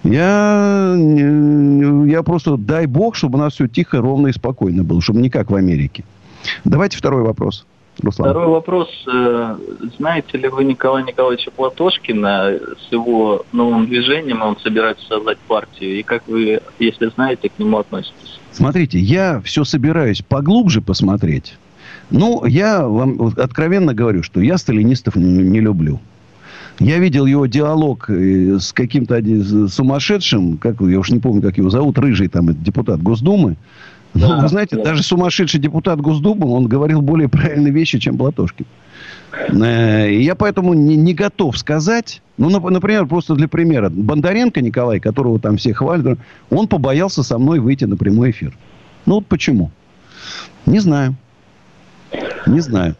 Я, я просто, дай бог, чтобы у нас все тихо, ровно и спокойно было, чтобы не как в Америке. Давайте второй вопрос. Руслан. Второй вопрос. Э, знаете ли вы Николая Николаевича Платошкина с его новым движением? Он собирается создать партию. И как вы, если знаете, к нему относитесь? Смотрите, я все собираюсь поглубже посмотреть. Ну, я вам откровенно говорю, что я сталинистов не, не люблю. Я видел его диалог э, с каким-то сумасшедшим, как, я уж не помню, как его зовут, рыжий там депутат Госдумы. Но, да, вы знаете, да. даже сумасшедший депутат Госдумы, он говорил более правильные вещи, чем Платошкин. Э, я поэтому не, не готов сказать. Ну, например, просто для примера. Бондаренко Николай, которого там все хвалят, он побоялся со мной выйти на прямой эфир. Ну, вот почему? Не знаю. Не знаю.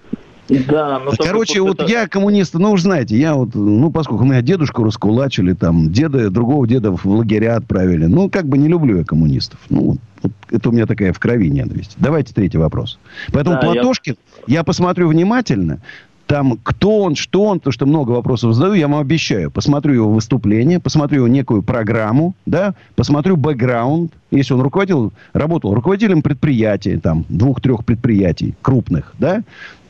Да, но Короче, вот это... я коммунист, ну, уж знаете, я вот, ну, поскольку меня дедушку раскулачили, там, деда, другого деда в лагеря отправили, ну, как бы не люблю я коммунистов. Ну, вот, это у меня такая в крови ненависть. Давайте третий вопрос. Поэтому да, Платошкин, я... я посмотрю внимательно, там, кто он, что он, то, что много вопросов задаю, я вам обещаю. Посмотрю его выступление, посмотрю его некую программу, да, посмотрю бэкграунд, если он руководил, работал руководителем предприятия, там, двух-трех предприятий крупных, да,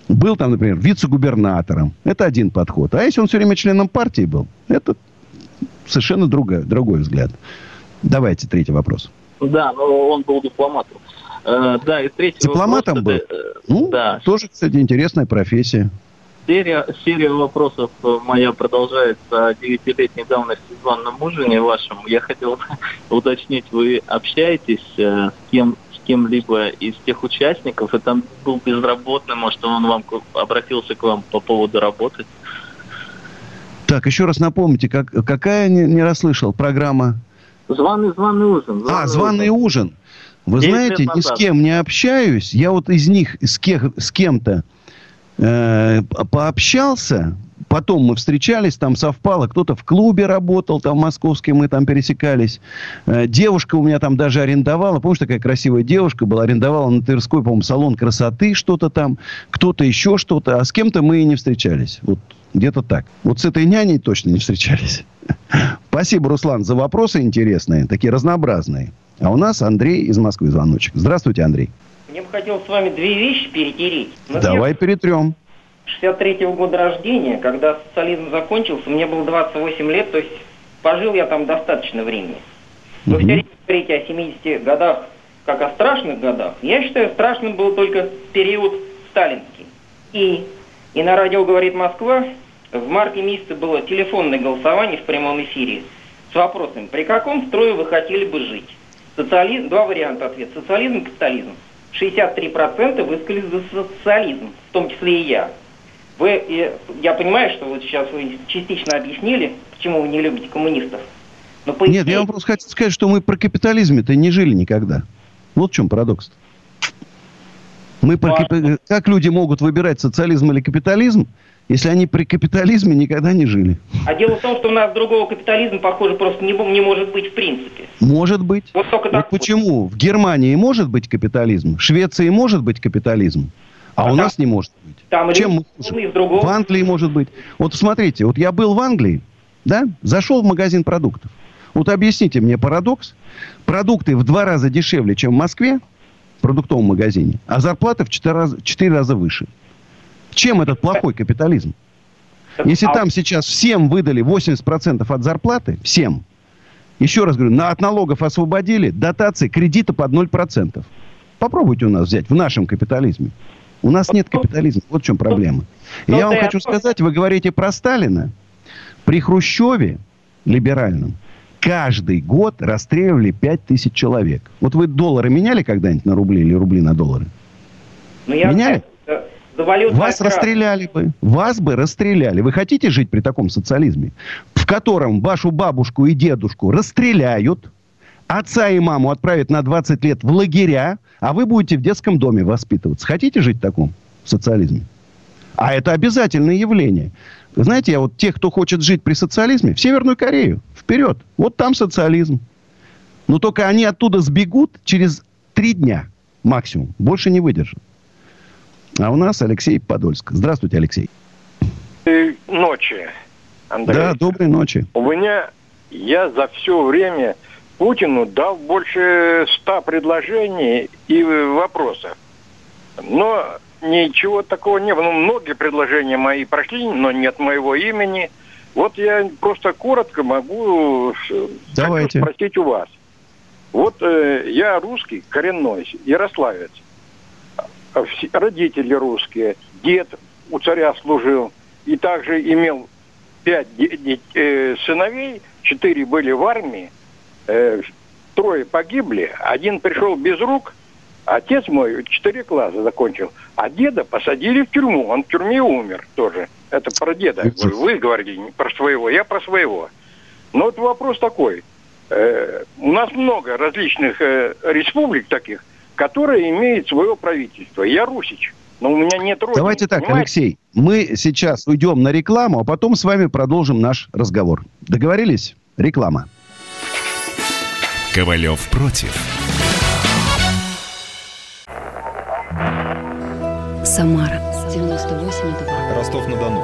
был там, например, вице-губернатором. Это один подход. А если он все время членом партии был, это совершенно другой, другой взгляд. Давайте третий вопрос. Да, но он был дипломатом. Э, да, и третий Дипломатом вопрос, был? Это, э, ну, да. тоже, кстати, интересная профессия. Серия, серия вопросов моя продолжается о девятилетней давности званном ужине вашем. Я хотел уточнить, вы общаетесь э, с кем с кем-либо из тех участников, и там был безработный, может, он вам обратился к вам по поводу работы? Так, еще раз напомните, как, какая, не, не расслышал, программа? Званый, званый ужин. Званый а, званый ужин. ужин. Вы знаете, ни с кем не общаюсь. Я вот из них, с, кем, с кем-то э, пообщался, потом мы встречались, там совпало, кто-то в клубе работал, там в московской мы там пересекались. Э, девушка у меня там даже арендовала, помнишь, такая красивая девушка была, арендовала на Тверской, по-моему, салон красоты, что-то там, кто-то еще что-то, а с кем-то мы и не встречались. Вот где-то так. Вот с этой няней точно не встречались. Спасибо, Руслан, за вопросы интересные, такие разнообразные. А у нас Андрей из Москвы звоночек. Здравствуйте, Андрей. Мне бы хотелось с вами две вещи перетереть. Например, Давай перетрем. 63-го года рождения, когда социализм закончился, мне было 28 лет, то есть пожил я там достаточно времени. Угу. все время говорите о 70 годах как о страшных годах. Я считаю, страшным был только период сталинский. И, и на радио «Говорит Москва» в марте месяце было телефонное голосование в прямом эфире с вопросом, при каком строе вы хотели бы жить? Социализм, два варианта ответа. Социализм, капитализм. 63% высказались за социализм, в том числе и я. Вы, я понимаю, что вот сейчас вы частично объяснили, почему вы не любите коммунистов. Но поясните... Нет, я вам просто хочу сказать, что мы про капитализме-то не жили никогда. Вот в чем парадокс. Мы про... А... Как люди могут выбирать социализм или капитализм, если они при капитализме никогда не жили. А дело в том, что у нас другого капитализма, похоже, просто не, не может быть в принципе. Может быть. Вот, только вот почему? В Германии может быть капитализм, в Швеции может быть капитализм, а, а у там, нас не может быть. Там Чем мы хуже? В Англии может быть. Вот смотрите, вот я был в Англии, да, зашел в магазин продуктов. Вот объясните мне парадокс. Продукты в два раза дешевле, чем в Москве, в продуктовом магазине, а зарплата в четыре раза, четыре раза выше. Чем этот плохой капитализм? Если а там сейчас всем выдали 80% от зарплаты, всем, еще раз говорю, на, от налогов освободили, дотации, кредиты под 0%. Попробуйте у нас взять в нашем капитализме. У нас нет капитализма. Вот в чем проблема. И я вам хочу сказать, вы говорите про Сталина. При Хрущеве, либеральном, каждый год расстреливали 5 тысяч человек. Вот вы доллары меняли когда-нибудь на рубли или рубли на доллары? Ну, я меняли? Вас расстреляли бы. Вас бы расстреляли. Вы хотите жить при таком социализме, в котором вашу бабушку и дедушку расстреляют, отца и маму отправят на 20 лет в лагеря, а вы будете в детском доме воспитываться. Хотите жить в таком социализме? А это обязательное явление. знаете, я вот тех, кто хочет жить при социализме, в Северную Корею, вперед. Вот там социализм. Но только они оттуда сбегут через три дня максимум. Больше не выдержат. А у нас Алексей Подольск. Здравствуйте, Алексей. Ночи, Андрей. Да, доброй ночи. У меня, я за все время Путину дал больше ста предложений и вопросов. Но ничего такого не было. Ну, многие предложения мои прошли, но нет моего имени. Вот я просто коротко могу Давайте. спросить у вас. Вот э, я русский, коренной, ярославец. А родители русские, дед у царя служил и также имел пять э, сыновей, четыре были в армии, э, трое погибли, один пришел без рук, отец мой четыре класса закончил, а деда посадили в тюрьму, он в тюрьме умер тоже. Это про деда. Вы говорите про своего, я про своего. Но вот вопрос такой. Э, у нас много различных республик таких, которые имеют свое правительство. Я русич. Но у меня нет родины. Давайте так, понимаете? Алексей, мы сейчас уйдем на рекламу, а потом с вами продолжим наш разговор. Договорились? Реклама. Ковалев против. Самара 98,2. Ростов-на-Дону.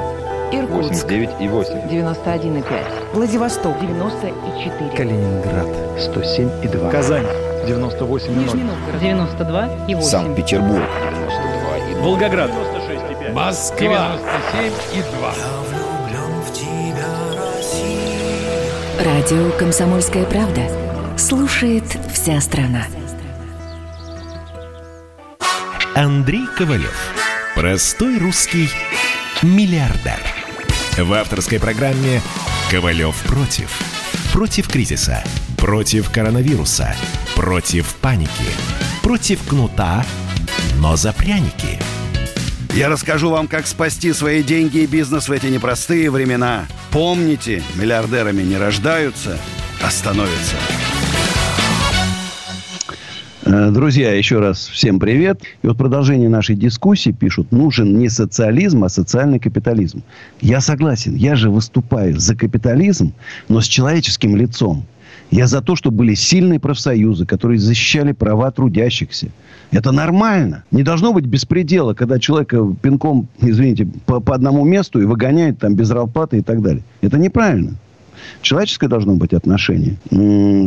Иркутск. 89,8. 91,5. Владивосток. 94. Калининград. 107,2. Казань. 98,0. Нижний Новгород. 92,8. Санкт-Петербург. 92,2. Волгоград. 96,5. Москва. 97,2. Радио «Комсомольская правда» слушает вся страна. Андрей Ковалев. Простой русский миллиардер. В авторской программе «Ковалев против». Против кризиса. Против коронавируса. Против паники. Против кнута, но за пряники. Я расскажу вам, как спасти свои деньги и бизнес в эти непростые времена. Помните, миллиардерами не рождаются, а становятся. Э, друзья, еще раз всем привет. И вот продолжение нашей дискуссии пишут, нужен не социализм, а социальный капитализм. Я согласен, я же выступаю за капитализм, но с человеческим лицом. Я за то, чтобы были сильные профсоюзы, которые защищали права трудящихся. Это нормально. Не должно быть беспредела, когда человека пинком, извините, по, по одному месту и выгоняют там без зарплаты и так далее. Это неправильно. Человеческое должно быть отношение.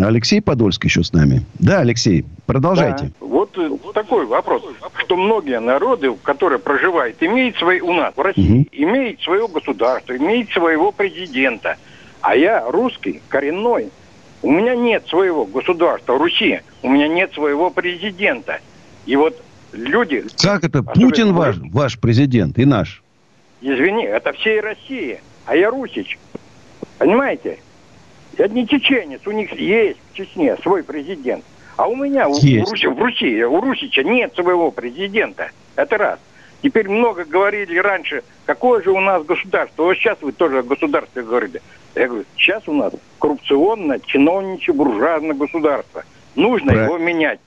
Алексей Подольск еще с нами. Да, Алексей, продолжайте. Да. Вот э, такой вопрос. Что многие народы, которые проживают, имеют свои у нас в России, угу. имеют свое государство, имеют своего президента. А я русский, коренной. У меня нет своего государства Руси. У меня нет своего президента. И вот люди... Как это? Путин ваш, ваш президент и наш? Извини, это всей России. А я русич. Понимаете? Это не чеченец, у них есть в Чечне свой президент. А у меня, у, у Руси, в Руси, у Русича нет своего президента. Это раз. Теперь много говорили раньше, какое же у нас государство. Вот сейчас вы тоже о государстве говорили. Я говорю, сейчас у нас коррупционное, чиновничье, буржуазное государство. Нужно Правильно. его менять.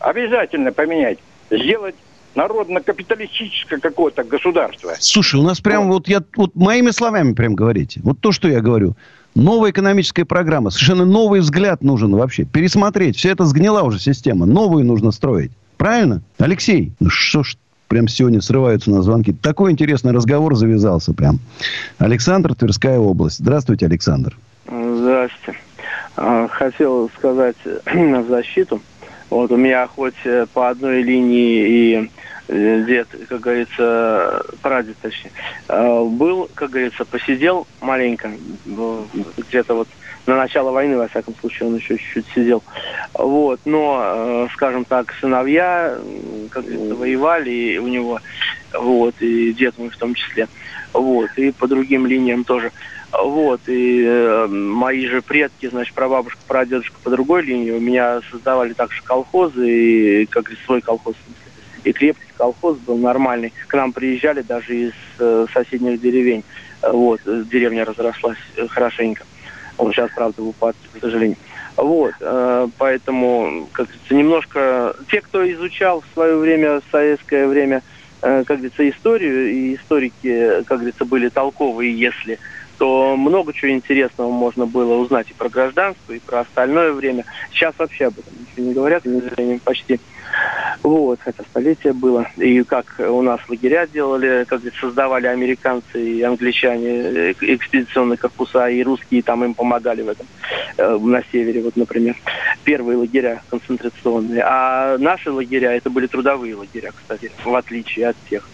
Обязательно поменять. Сделать народно-капиталистическое какое-то государство. Слушай, у нас прям вот. вот я вот моими словами прям говорите. Вот то, что я говорю. Новая экономическая программа. Совершенно новый взгляд нужен вообще. Пересмотреть. Вся эта сгнила уже система. Новую нужно строить. Правильно? Алексей, ну что ж прям сегодня срываются на звонки. Такой интересный разговор завязался прям. Александр, Тверская область. Здравствуйте, Александр. Здравствуйте. А, хотел сказать на защиту. Вот у меня хоть по одной линии и э, дед, как говорится, прадед точнее, э, был, как говорится, посидел маленько, где-то вот на начало войны, во всяком случае, он еще чуть-чуть сидел. Вот, но, э, скажем так, сыновья, как говорится, воевали у него, вот, и дед мой в том числе, вот, и по другим линиям тоже. Вот, и э, мои же предки, значит, прабабушка, прадедушка по другой линии, у меня создавали также колхозы, и, как говорится, свой колхоз, и крепкий колхоз был нормальный. К нам приезжали даже из э, соседних деревень. Вот, деревня разрослась э, хорошенько. Он сейчас, правда, в упадке, к сожалению. Вот, э, поэтому, как говорится, немножко... Те, кто изучал в свое время, в советское время, э, как говорится, историю, и историки, как говорится, были толковые, если то много чего интересного можно было узнать и про гражданство, и про остальное время. Сейчас вообще об этом ничего не говорят, почти. Вот, хотя столетие было. И как у нас лагеря делали, как создавали американцы и англичане э, экспедиционные корпуса, и русские там им помогали в этом, э, на севере, вот, например. Первые лагеря концентрационные. А наши лагеря, это были трудовые лагеря, кстати, в отличие от тех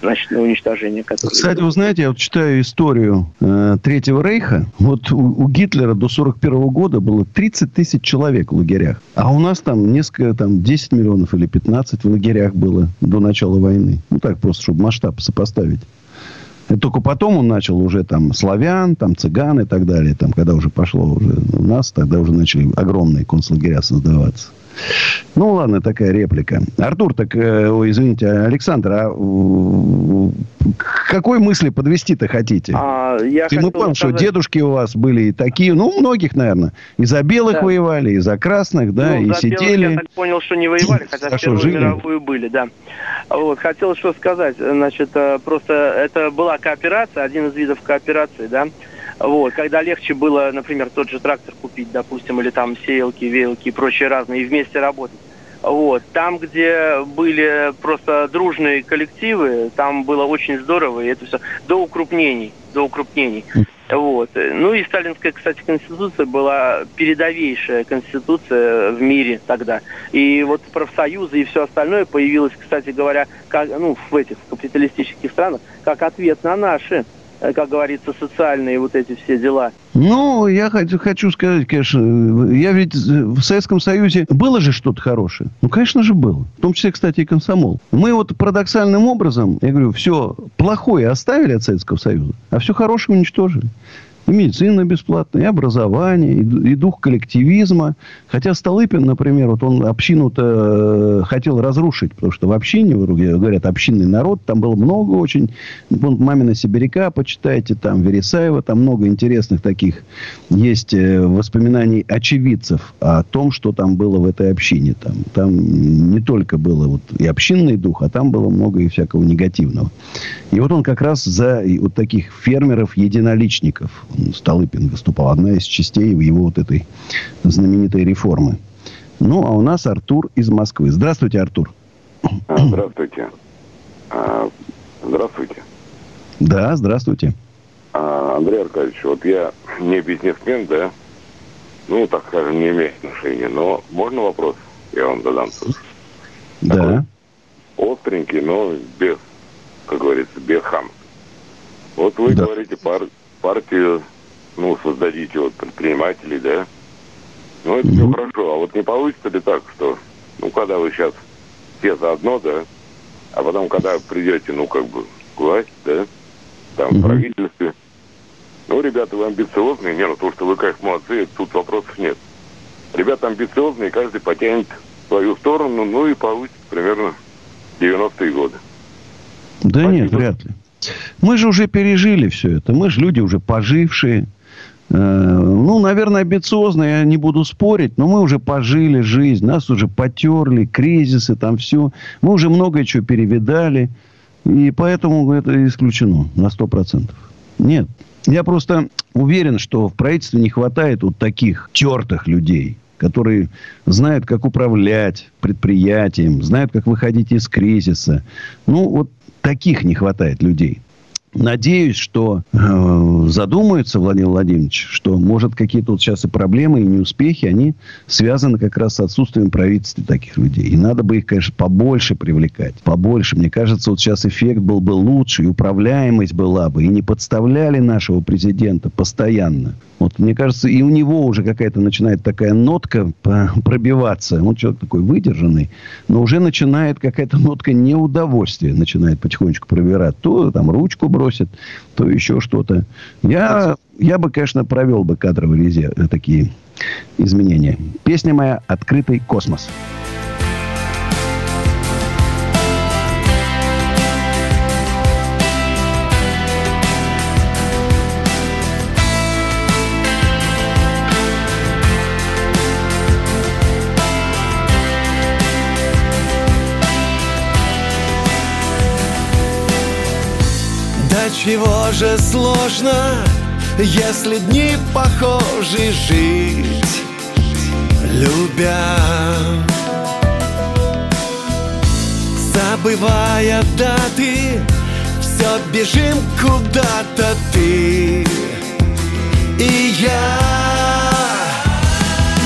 значит, на уничтожение. Которые... Кстати, вы знаете, я вот читаю историю э, Третьего Рейха. Вот у, у Гитлера до 41 года было 30 тысяч человек в лагерях. А у нас там несколько, там 10 миллионов или 15 в лагерях было до начала войны. Ну, так просто, чтобы масштаб сопоставить. И только потом он начал уже там славян, там цыган и так далее. Там, когда уже пошло уже у нас, тогда уже начали огромные концлагеря создаваться. Ну, ладно, такая реплика. Артур, так, э, ой, извините, Александр, а какой мысли подвести-то хотите? А, я Ты мы помним, сказать... что дедушки у вас были такие, ну, у многих, наверное. И за белых да. воевали, и за красных, да, ну, и за сидели. Белых я так понял, что не воевали, хотя а Первую жили? мировую были, да. Вот, хотел что сказать. Значит, э, просто это была кооперация, один из видов кооперации, да. Вот, когда легче было, например, тот же трактор купить, допустим, или там сеялки, веялки и прочие разные, и вместе работать. Вот. Там, где были просто дружные коллективы, там было очень здорово, и это все до укрупнений, до укрупнений. Вот. Ну и сталинская, кстати, конституция была передовейшая конституция в мире тогда. И вот профсоюзы и все остальное появилось, кстати говоря, как, ну, в этих капиталистических странах, как ответ на наши как говорится, социальные вот эти все дела. Ну, я хочу, хочу сказать, конечно, я ведь в Советском Союзе было же что-то хорошее. Ну, конечно же, было. В том числе, кстати, и комсомол. Мы вот парадоксальным образом, я говорю, все плохое оставили от Советского Союза, а все хорошее уничтожили и медицина бесплатная, и образование, и, и дух коллективизма. Хотя Столыпин, например, вот он общину-то э, хотел разрушить, потому что в общине, говорят, общинный народ, там было много очень. Вон Мамина Сибиряка, почитайте, там Вересаева, там много интересных таких есть э, воспоминаний очевидцев о том, что там было в этой общине. Там, там не только было вот и общинный дух, а там было много и всякого негативного. И вот он как раз за вот таких фермеров-единоличников Столыпин выступал. Одна из частей его вот этой знаменитой реформы. Ну, а у нас Артур из Москвы. Здравствуйте, Артур. А, здравствуйте. А, здравствуйте. Да, здравствуйте. А, Андрей Аркадьевич, вот я не бизнесмен, да, ну, так скажем, не имею отношения, но можно вопрос? Я вам задам. Да. Такой остренький, но без, как говорится, без хам. Вот вы да. говорите, пар, партию, ну, создадите вот предпринимателей, да? Ну, это все хорошо. А вот не получится ли так, что, ну, когда вы сейчас все заодно, да, а потом, когда придете, ну, как бы, к власти, да, там, в правительстве, ну, ребята, вы амбициозные, не, ну, то, что вы, конечно, молодцы, тут вопросов нет. Ребята амбициозные, каждый потянет свою сторону, ну, и получится примерно 90-е годы. Да Спасибо. нет, вряд ли. Мы же уже пережили все это. Мы же люди уже пожившие. Э, ну, наверное, амбициозно, я не буду спорить, но мы уже пожили жизнь, нас уже потерли, кризисы, там все. Мы уже многое чего перевидали. И поэтому это исключено на 100%. Нет. Я просто уверен, что в правительстве не хватает вот таких тертых людей, которые знают, как управлять предприятием, знают, как выходить из кризиса. Ну, вот таких не хватает людей. Надеюсь, что э, задумается Владимир Владимирович, что, может, какие-то вот сейчас и проблемы, и неуспехи, они связаны как раз с отсутствием правительства таких людей. И надо бы их, конечно, побольше привлекать. Побольше. Мне кажется, вот сейчас эффект был бы лучше, и управляемость была бы, и не подставляли нашего президента постоянно. Вот, мне кажется, и у него уже какая-то начинает такая нотка пробиваться. Он человек такой выдержанный, но уже начинает какая-то нотка неудовольствия начинает потихонечку пробирать. То там ручку бросит, то еще что-то. Я, я бы, конечно, провел бы кадровые резерв, э, такие изменения. Песня моя «Открытый космос». Чего же сложно, если дни похожи жить, любя? Забывая даты, все бежим куда-то ты и я.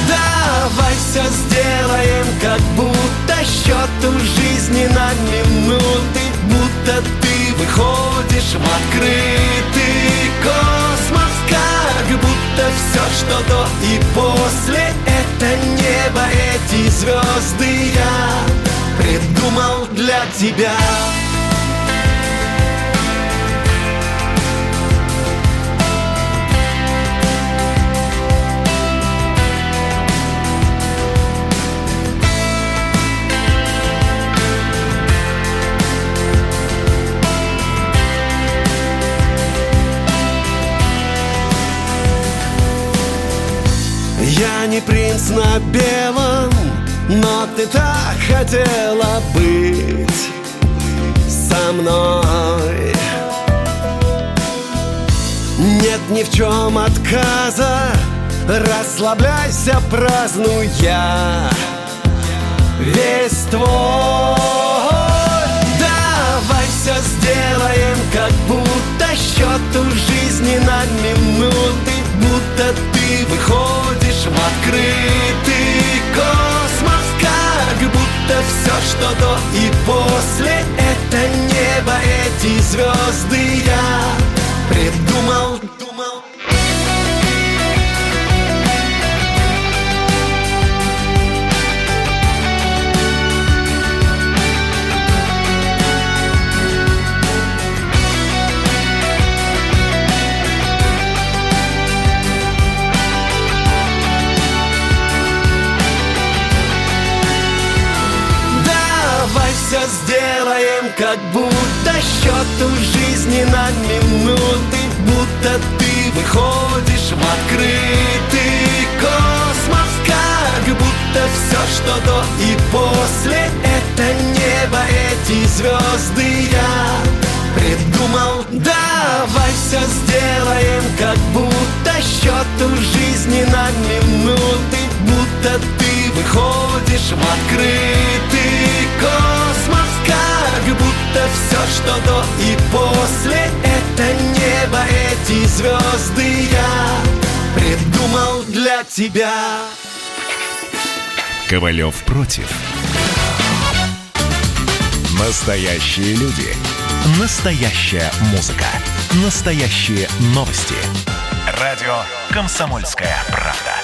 Давай все сделаем, как будто счет у жизни на минуты, будто ты выходишь в открытый космос Как будто все, что до и после Это небо, эти звезды я Придумал для тебя не принц на белом, но ты так хотела быть со мной. Нет ни в чем отказа, расслабляйся, празднуя весь твой. Давай все сделаем, как будто счет у жизни на минуты, звезды я придумал. Сделаем, как будто счет у жизни на минуты Будто ты выходишь в открытый космос Как будто все, что до и после Это небо, эти звезды я придумал. Давай все сделаем, как будто счет жизни на минуты Будто ты выходишь в открытый космос Как будто все, что до и после Это небо, эти звезды я придумал для тебя. Ковалев против. Настоящие люди. Настоящая музыка. Настоящие новости. Радио «Комсомольская правда».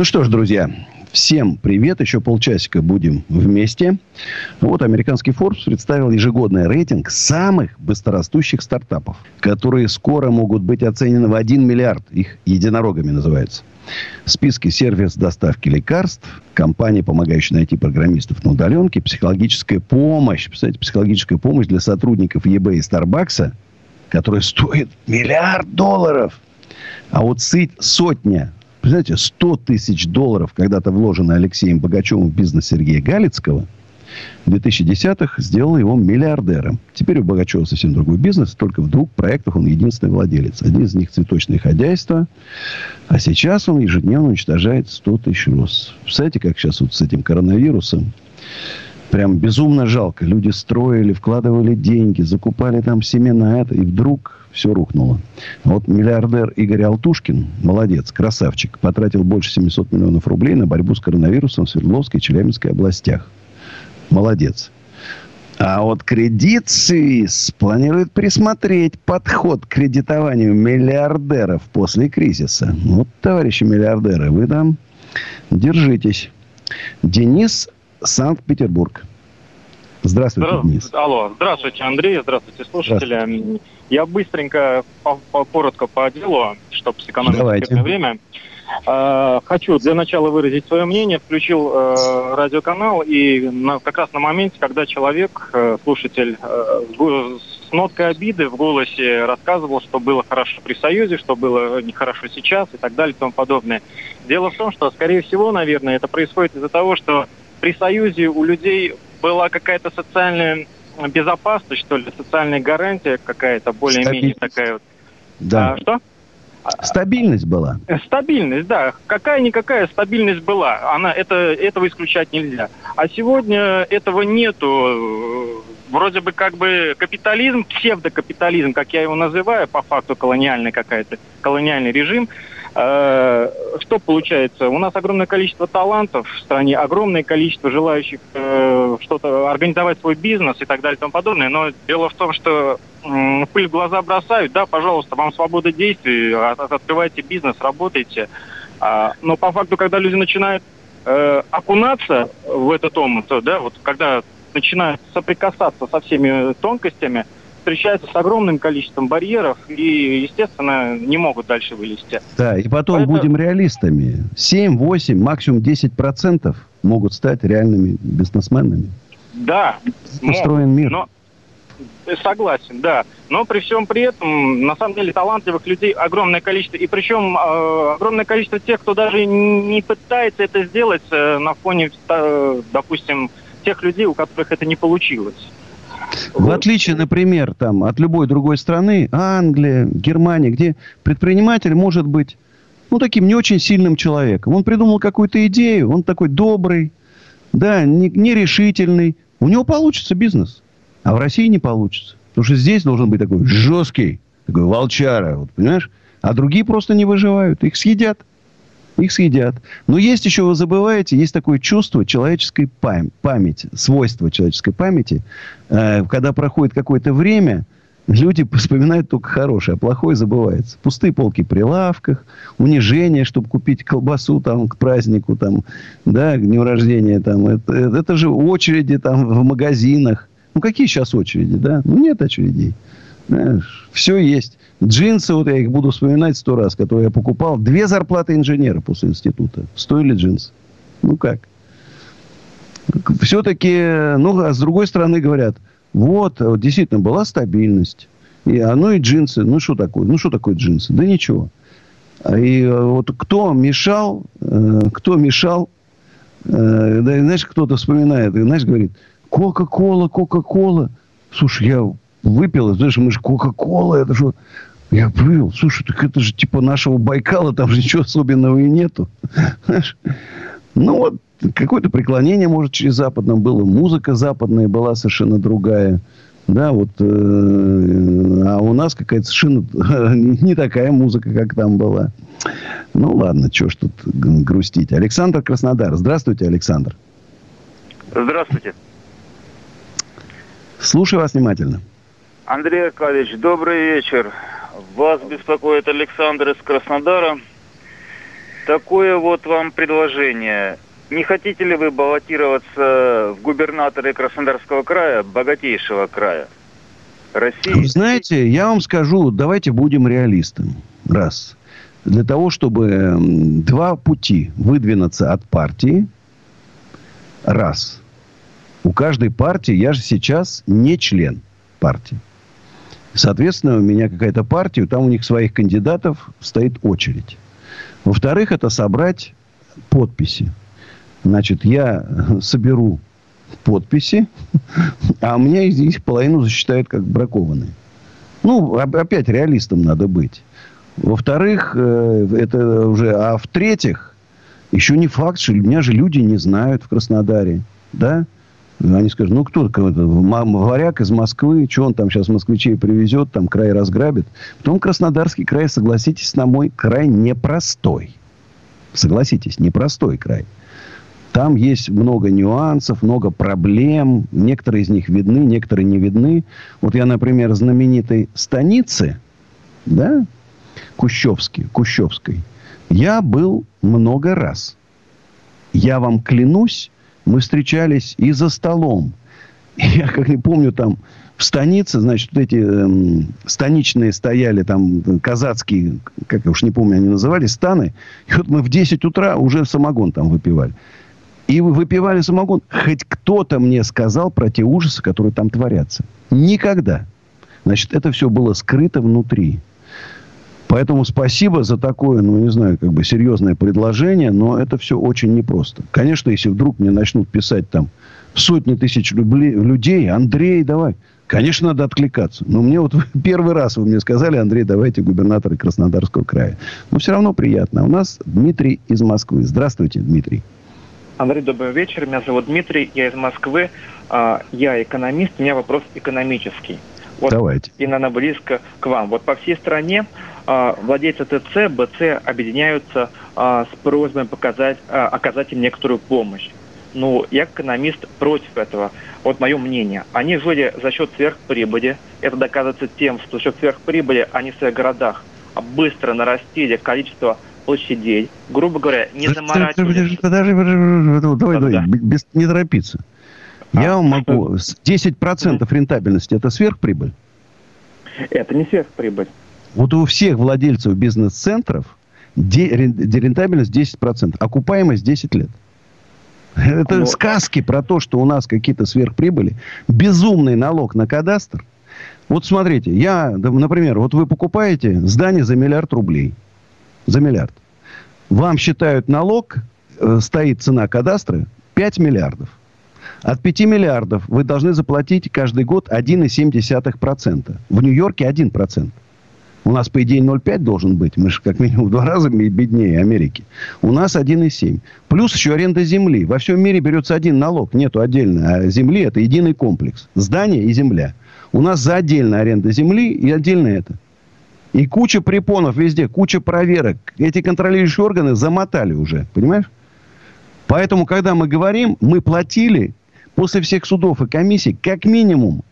Ну что ж, друзья, Всем привет. Еще полчасика будем вместе. Вот американский Forbes представил ежегодный рейтинг самых быстрорастущих стартапов, которые скоро могут быть оценены в 1 миллиард. Их единорогами называются. В списке сервис доставки лекарств, компании, помогающие найти программистов на удаленке, психологическая помощь. Представляете, психологическая помощь для сотрудников eBay и Starbucks, которая стоит миллиард долларов. А вот сыть сотня Представляете, 100 тысяч долларов, когда-то вложенные Алексеем Богачевым в бизнес Сергея Галицкого, в 2010-х сделал его миллиардером. Теперь у Богачева совсем другой бизнес, только в двух проектах он единственный владелец. Один из них цветочное хозяйство, а сейчас он ежедневно уничтожает 100 тысяч роз. Представляете, как сейчас вот с этим коронавирусом прям безумно жалко. Люди строили, вкладывали деньги, закупали там семена, это, и вдруг все рухнуло. вот миллиардер Игорь Алтушкин, молодец, красавчик, потратил больше 700 миллионов рублей на борьбу с коронавирусом в Свердловской и Челябинской областях. Молодец. А вот Credit Suisse планирует присмотреть подход к кредитованию миллиардеров после кризиса. Вот, товарищи миллиардеры, вы там держитесь. Денис, Санкт-Петербург. Здравствуйте, Здра... Денис. Алло, здравствуйте, Андрей, здравствуйте, слушатели. Здравствуйте. Я быстренько, по, по, коротко по делу, чтобы сэкономить время. Э, хочу для начала выразить свое мнение. Включил э, радиоканал и на, как раз на моменте, когда человек, э, слушатель, э, с ноткой обиды в голосе рассказывал, что было хорошо при Союзе, что было нехорошо сейчас и так далее и тому подобное. Дело в том, что, скорее всего, наверное, это происходит из-за того, что при Союзе у людей была какая-то социальная безопасность, что ли, социальная гарантия какая-то, более-менее такая вот. Да. А, что? Стабильность была. Стабильность, да. Какая-никакая стабильность была. Она, это, этого исключать нельзя. А сегодня этого нету. Вроде бы как бы капитализм, псевдокапитализм, как я его называю, по факту колониальный какая-то, колониальный режим – Э, что получается? У нас огромное количество талантов в стране, огромное количество желающих э, что-то организовать свой бизнес и так далее и тому подобное. Но дело в том, что э, пыль в глаза бросают, да, пожалуйста, вам свобода действий, от, открывайте бизнес, работайте. А, но по факту, когда люди начинают э, окунаться в этот омут, да, вот когда начинают соприкасаться со всеми тонкостями, встречаются с огромным количеством барьеров и, естественно, не могут дальше вылезти. Да, и потом Поэтому... будем реалистами. 7, 8, максимум 10 процентов могут стать реальными бизнесменами. Да. Устроен могут, мир. Но... Согласен, да. Но при всем при этом, на самом деле, талантливых людей огромное количество. И причем э, огромное количество тех, кто даже не пытается это сделать э, на фоне, э, допустим, тех людей, у которых это не получилось. В отличие, например, там, от любой другой страны, Англия, Германия, где предприниматель может быть ну, таким не очень сильным человеком. Он придумал какую-то идею, он такой добрый, да, нерешительный. У него получится бизнес. А в России не получится. Потому что здесь должен быть такой жесткий, такой волчара, вот, понимаешь? А другие просто не выживают. Их съедят их съедят. Но есть еще, вы забываете, есть такое чувство человеческой пам- памяти, свойство человеческой памяти. Э, когда проходит какое-то время, люди вспоминают только хорошее, а плохое забывается. Пустые полки при лавках, унижение, чтобы купить колбасу там, к празднику, там, да, к дню рождения. Там, это, это же очереди там, в магазинах. Ну, какие сейчас очереди, да? Ну, нет очередей. Все есть. Джинсы, вот я их буду вспоминать сто раз, которые я покупал. Две зарплаты инженера после института. Стоили джинсы. Ну как? Все-таки, ну, а с другой стороны говорят, вот, вот действительно была стабильность. И оно и джинсы. Ну, что такое? Ну, что такое джинсы? Да ничего. И э, вот кто мешал, э, кто мешал, э, да, знаешь, кто-то вспоминает, знаешь, говорит, Кока-кола, Кока-кола. Слушай, я выпил, знаешь, мы же Кока-кола, это же я говорю, слушай, так это же типа нашего Байкала, там же ничего особенного и нету. Ну вот, какое-то преклонение, может, через западном было. Музыка западная была совершенно другая. Да, вот, э, а у нас какая-то совершенно не такая музыка, как там была. Ну, ладно, что ж тут грустить. Александр Краснодар. Здравствуйте, Александр. Здравствуйте. Слушаю вас внимательно. Андрей Аркадьевич, добрый вечер. Вас беспокоит Александр из Краснодара. Такое вот вам предложение. не хотите ли вы баллотироваться в губернаторы Краснодарского края, богатейшего края России? Вы знаете, я вам скажу, давайте будем реалистами. Раз. Для того, чтобы два пути выдвинуться от партии. Раз. У каждой партии, я же сейчас не член партии. Соответственно, у меня какая-то партия, там у них своих кандидатов стоит очередь. Во-вторых, это собрать подписи. Значит, я соберу подписи, а мне из них половину засчитают как бракованные. Ну, опять реалистом надо быть. Во-вторых, э, это уже... А в-третьих, еще не факт, что меня же люди не знают в Краснодаре. Да? Они скажут, ну, кто кого-то, варяг из Москвы, что он там сейчас москвичей привезет, там край разграбит. Потом Краснодарский край, согласитесь, на мой край непростой. Согласитесь, непростой край. Там есть много нюансов, много проблем. Некоторые из них видны, некоторые не видны. Вот я, например, знаменитой станицы, да, Кущевский, Кущевской, я был много раз. Я вам клянусь, мы встречались и за столом. Я как не помню, там в станице, значит, вот эти э, станичные стояли, там, казацкие, как я уж не помню, они назывались, станы. И вот мы в 10 утра уже самогон там выпивали. И вы выпивали самогон. Хоть кто-то мне сказал про те ужасы, которые там творятся. Никогда. Значит, это все было скрыто внутри. Поэтому спасибо за такое, ну, не знаю, как бы серьезное предложение, но это все очень непросто. Конечно, если вдруг мне начнут писать там сотни тысяч людей, Андрей, давай. Конечно, надо откликаться. Но мне вот первый раз вы мне сказали, Андрей, давайте губернатора Краснодарского края. Но все равно приятно. У нас Дмитрий из Москвы. Здравствуйте, Дмитрий. Андрей, добрый вечер. Меня зовут Дмитрий, я из Москвы. А, я экономист, у меня вопрос экономический. Вот, Давайте. И, наверное, близко к вам. Вот по всей стране а, владельцы ТЦ, БЦ объединяются а, с просьбой показать, а, оказать им некоторую помощь. Ну, я экономист против этого. Вот мое мнение. Они жили за счет сверхприбыли. Это доказывается тем, что за счет сверхприбыли они в своих городах быстро нарастили количество площадей. Грубо говоря, не заморачивались. Подожди, подожди, подожди, давай, давай, без, не торопиться. А, я вам могу... 10% рентабельности – это сверхприбыль? Это не сверхприбыль. Вот у всех владельцев бизнес-центров рентабельность 10%, окупаемость 10 лет. Это Но... сказки про то, что у нас какие-то сверхприбыли. Безумный налог на кадастр. Вот смотрите, я, например, вот вы покупаете здание за миллиард рублей. За миллиард. Вам считают налог, э, стоит цена кадастра 5 миллиардов. От 5 миллиардов вы должны заплатить каждый год 1,7%. В Нью-Йорке 1%. У нас, по идее, 0,5 должен быть. Мы же как минимум в два раза беднее Америки. У нас 1,7. Плюс еще аренда земли. Во всем мире берется один налог. Нету отдельно. А земли это единый комплекс. Здание и земля. У нас за отдельно аренда земли и отдельно это. И куча препонов везде, куча проверок. Эти контролирующие органы замотали уже. Понимаешь? Поэтому, когда мы говорим, мы платили после всех судов и комиссий как минимум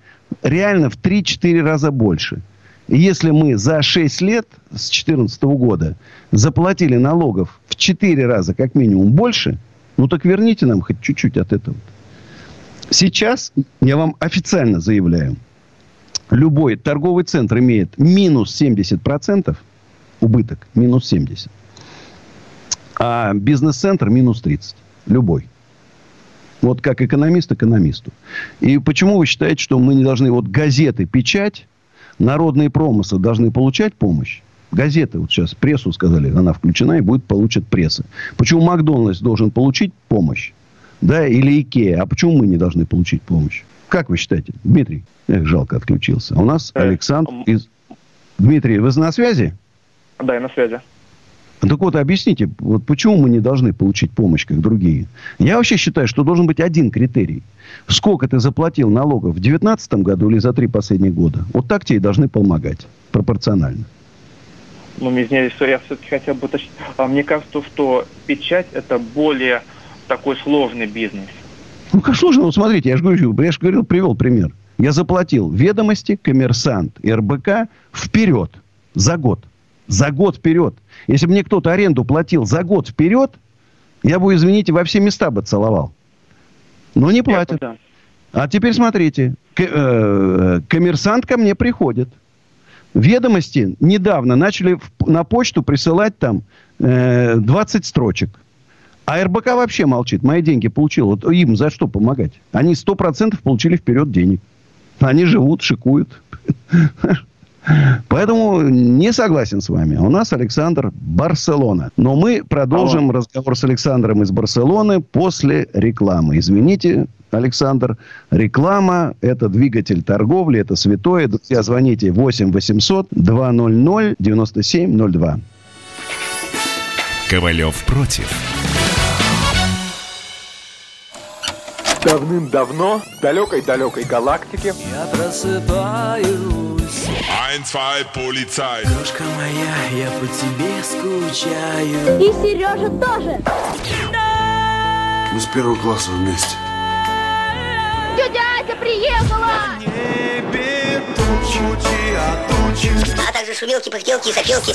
реально в 3-4 раза больше – если мы за 6 лет с 2014 года заплатили налогов в 4 раза как минимум больше, ну так верните нам хоть чуть-чуть от этого. Сейчас я вам официально заявляю, любой торговый центр имеет минус 70% убыток, минус 70%. А бизнес-центр минус 30%. Любой. Вот как экономист экономисту. И почему вы считаете, что мы не должны... Вот газеты, печать народные промыслы должны получать помощь. Газеты, вот сейчас прессу сказали, она включена и будет получит пресса. Почему Макдональдс должен получить помощь? Да, или Икея. А почему мы не должны получить помощь? Как вы считаете, Дмитрий? Эх, жалко, отключился. У нас э, Александр из... Дмитрий, вы на связи? Да, я на связи. Так вот, объясните, вот почему мы не должны получить помощь, как другие? Я вообще считаю, что должен быть один критерий. Сколько ты заплатил налогов в 2019 году или за три последних года? Вот так тебе и должны помогать. Пропорционально. Ну, извиняюсь, что я все-таки хотел бы уточнить. А мне кажется, что печать – это более такой сложный бизнес. Ну, как сложно? Вот смотрите, я же говорю, я же говорил, привел пример. Я заплатил ведомости, коммерсант и РБК вперед. За год. За год вперед. Если бы мне кто-то аренду платил за год вперед, Я бы, извините, во все места бы целовал. Но не платят. А теперь смотрите. Э, коммерсант ко мне приходит. Ведомости недавно начали на почту присылать там 20 э, строчек. А РБК вообще молчит. Мои деньги получил. Вот им за что помогать? Они 100% получили вперед денег. Они живут, шикуют. Поэтому не согласен с вами. У нас Александр Барселона. Но мы продолжим Алло. разговор с Александром из Барселоны после рекламы. Извините, Александр. Реклама – это двигатель торговли, это святое. Друзья, звоните 8 800 200 9702. Ковалев против. Давным-давно в далекой-далекой галактике Я просыпаюсь Ein, zwei, полицай Крошка моя, я по тебе скучаю. И Сережа тоже. Мы с первого класса вместе. Тетя Ася приехала! Небе тучи, а тучи. А также шумелки, пыхтелки и сопелки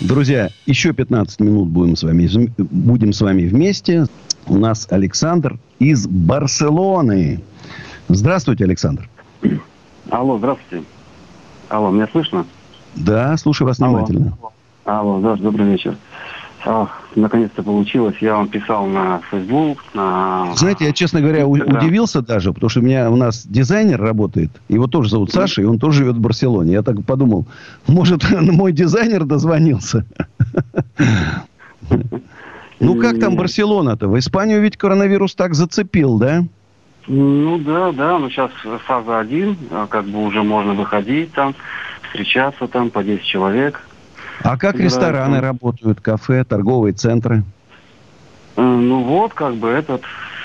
Друзья, еще 15 минут будем с вами, будем с вами вместе. У нас Александр из Барселоны. Здравствуйте, Александр. Алло, здравствуйте. Алло, меня слышно? Да, слушаю вас внимательно. Алло, да, добрый вечер. А, наконец-то получилось. Я вам писал на Facebook, на... Знаете, я, честно говоря, да. удивился даже, потому что у меня у нас дизайнер работает, его тоже зовут Саша, и он тоже живет в Барселоне. Я так подумал, может, мой дизайнер дозвонился. Ну, как там Барселона-то? В Испанию ведь коронавирус так зацепил, да? Ну да, да, но сейчас фаза один, а как бы уже можно выходить там, встречаться там по 10 человек. А как Да, рестораны да. работают, кафе, торговые центры? Э, Ну вот, как бы этот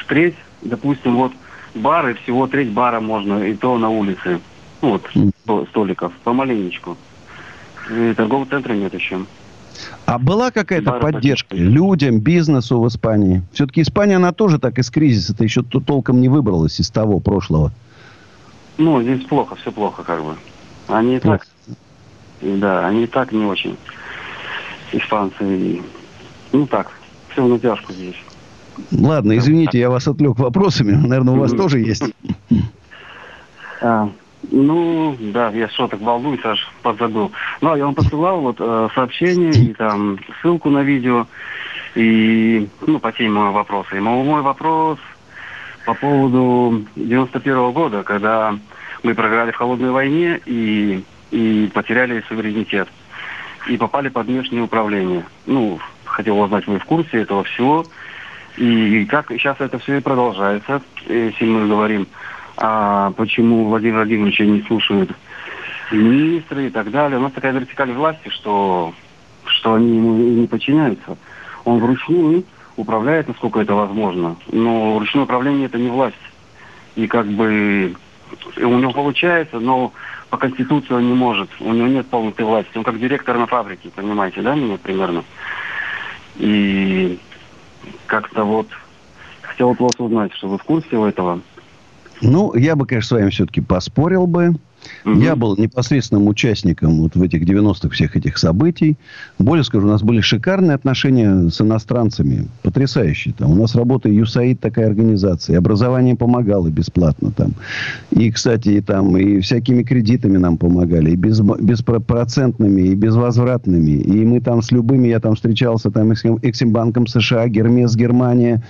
треть, допустим, вот бары, всего треть бара можно, и то на улице. Ну, вот, сто- столиков, помаленечку. И торгового центра нет еще. А была какая-то поддержка людям, бизнесу в Испании? Все-таки Испания, она тоже так из кризиса-то еще т- толком не выбралась из того прошлого. Ну, здесь плохо, все плохо, как бы. Они и так, да, они и так не очень. Испанцы, ну так, все в натяжку здесь. Ладно, извините, я вас отвлек вопросами. Наверное, у вас тоже есть. А, ну, да, я что так волнуюсь, аж подзабыл. Ну, а я вам посылал вот э, сообщение и там ссылку на видео, и, ну, по теме моего вопроса. И мой, мой вопрос по поводу 91 года, когда мы проиграли в холодной войне и, и потеряли суверенитет. И попали под внешнее управление. Ну, хотел узнать, вы в курсе этого всего. И как сейчас это все и продолжается, если мы говорим, а почему Владимир Владимировича не слушают министры и так далее. У нас такая вертикаль власти, что, что они ему не подчиняются. Он вручную управляет, насколько это возможно. Но ручное управление это не власть. И как бы у него получается, но по Конституции он не может. У него нет полноты власти. Он как директор на фабрике, понимаете, да, меня примерно? И как-то вот хотел вот вас узнать, что вы в курсе этого. Ну, я бы, конечно, с вами все-таки поспорил бы. Я был непосредственным участником вот в этих 90-х всех этих событий. Более скажу, у нас были шикарные отношения с иностранцами. Потрясающие. Там. У нас работает ЮСАИД, такая организация. И образование помогало бесплатно там. И, кстати, и, там, и всякими кредитами нам помогали. И без, беспроцентными, и безвозвратными. И мы там с любыми, я там встречался там Эксимбанком США, Гермес Германия,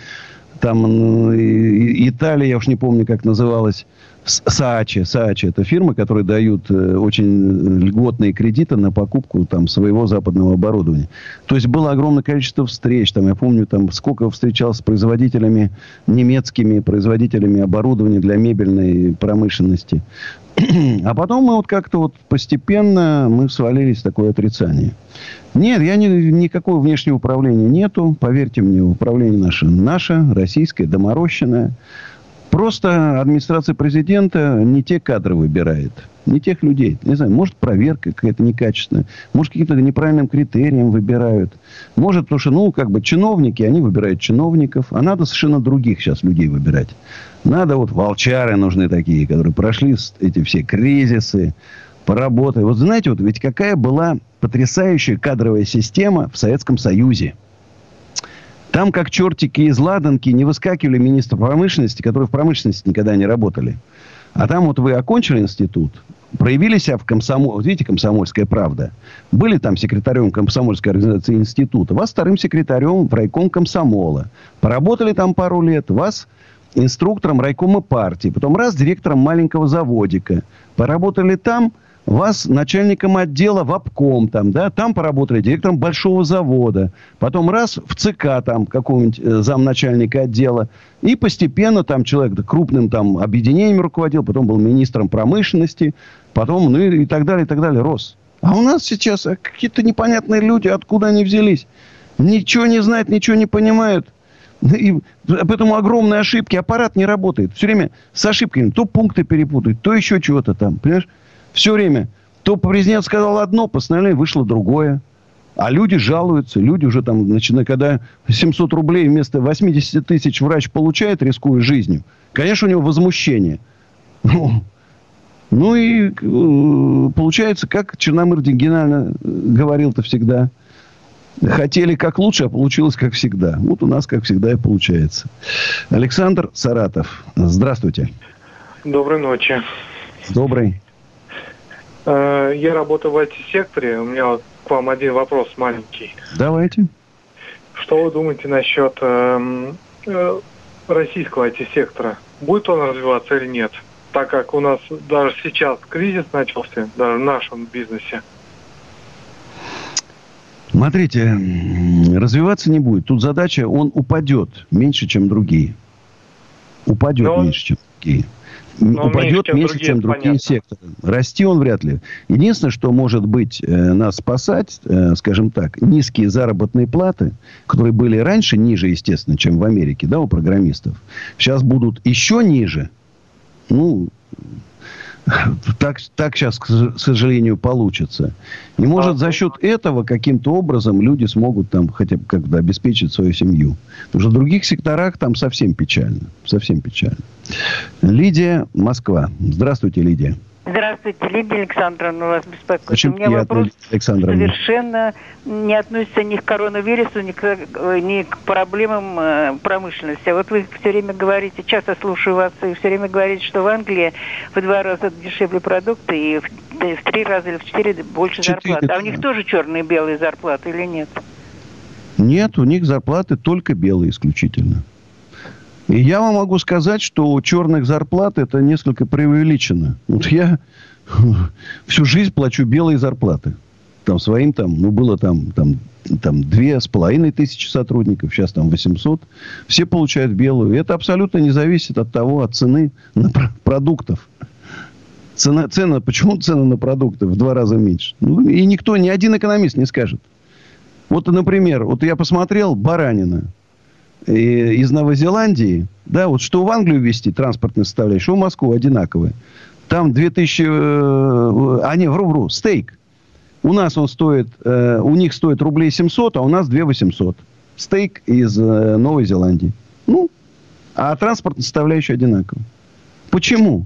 там Италия, я уж не помню, как называлась, Саачи. Саачи – это фирмы, которые дают э, очень льготные кредиты на покупку там, своего западного оборудования. То есть было огромное количество встреч. Там, я помню, там, сколько встречался с производителями немецкими, производителями оборудования для мебельной промышленности. А потом мы вот как-то вот постепенно мы свалились в такое отрицание. Нет, я не, никакого внешнего управления нету. Поверьте мне, управление наше, наше, российское, доморощенное. Просто администрация президента не те кадры выбирает. Не тех людей. Не знаю, может, проверка какая-то некачественная. Может, каким-то неправильным критериям выбирают. Может, потому что, ну, как бы чиновники, они выбирают чиновников. А надо совершенно других сейчас людей выбирать. Надо вот волчары нужны такие, которые прошли эти все кризисы, поработали. Вот знаете, вот ведь какая была потрясающая кадровая система в Советском Союзе. Там, как чертики из ладанки, не выскакивали министры промышленности, которые в промышленности никогда не работали. А там вот вы окончили институт, проявили себя в комсомол... Вот видите, комсомольская правда. Были там секретарем комсомольской организации института. Вас вторым секретарем в райком комсомола. Поработали там пару лет. Вас инструктором райкома партии. Потом раз директором маленького заводика. Поработали там – вас начальником отдела в обком, там, да, там поработали директором большого завода, потом раз в ЦК там какого-нибудь э, замначальника отдела, и постепенно там человек крупным там объединением руководил, потом был министром промышленности, потом, ну и, и так далее, и так далее, рос. А у нас сейчас а, какие-то непонятные люди, откуда они взялись, ничего не знают, ничего не понимают. И поэтому огромные ошибки, аппарат не работает. Все время с ошибками. То пункты перепутают, то еще чего-то там. Понимаешь? Все время. То президент сказал одно, постановление вышло другое. А люди жалуются. Люди уже там, начинают, когда 700 рублей вместо 80 тысяч врач получает, рискуя жизнью, конечно, у него возмущение. Ну, ну и э, получается, как Черномырдин генерально говорил-то всегда. Хотели как лучше, а получилось как всегда. Вот у нас, как всегда, и получается. Александр Саратов. Здравствуйте. Доброй ночи. Добрый. Э, я работаю в IT-секторе. У меня к вам один вопрос маленький. Давайте. Что вы думаете насчет э, э, российского IT-сектора? Будет он развиваться или нет? Так как у нас даже сейчас кризис начался, даже в нашем бизнесе. Смотрите, развиваться не будет. Тут задача, он упадет меньше, чем другие. Упадет он... меньше, чем другие. Но упадет меньше, чем меньше, другие, чем другие понятно. секторы. Расти он вряд ли. Единственное, что может быть э, нас спасать, э, скажем так, низкие заработные платы, которые были раньше ниже, естественно, чем в Америке, да, у программистов, сейчас будут еще ниже. Ну, так, так сейчас, к сожалению, получится. И может за счет этого каким-то образом люди смогут там хотя бы как-то обеспечить свою семью. Потому что в других секторах там совсем печально. Совсем печально. Лидия, Москва. Здравствуйте, Лидия. Здравствуйте, Лидия Александровна, вас беспокоит. Очень У меня приятно, вопрос Александровна. совершенно не относится ни к коронавирусу, ни к, э, ни к проблемам э, промышленности. А вот вы все время говорите, часто слушаю вас, и все время говорите, что в Англии в два раза дешевле продукты и в, в три раза или в четыре больше зарплаты. А у них тоже черные и белые зарплаты или нет? Нет, у них зарплаты только белые исключительно. И я вам могу сказать, что у черных зарплат это несколько преувеличено. Вот я всю жизнь плачу белые зарплаты. Там своим там, ну, было там, там, там две с половиной тысячи сотрудников, сейчас там 800. Все получают белую. И это абсолютно не зависит от того, от цены на продуктов. Цена, цена, почему цена на продукты в два раза меньше? Ну, и никто, ни один экономист не скажет. Вот, например, вот я посмотрел баранина из Новой Зеландии, да, вот что в Англию везти транспортные составляющие, что в Москву одинаковые. Там 2000, э, а не, вру-вру, стейк. У нас он стоит, э, у них стоит рублей 700, а у нас 2 800. Стейк из э, Новой Зеландии. Ну, а транспортная составляющая одинаковая. Почему?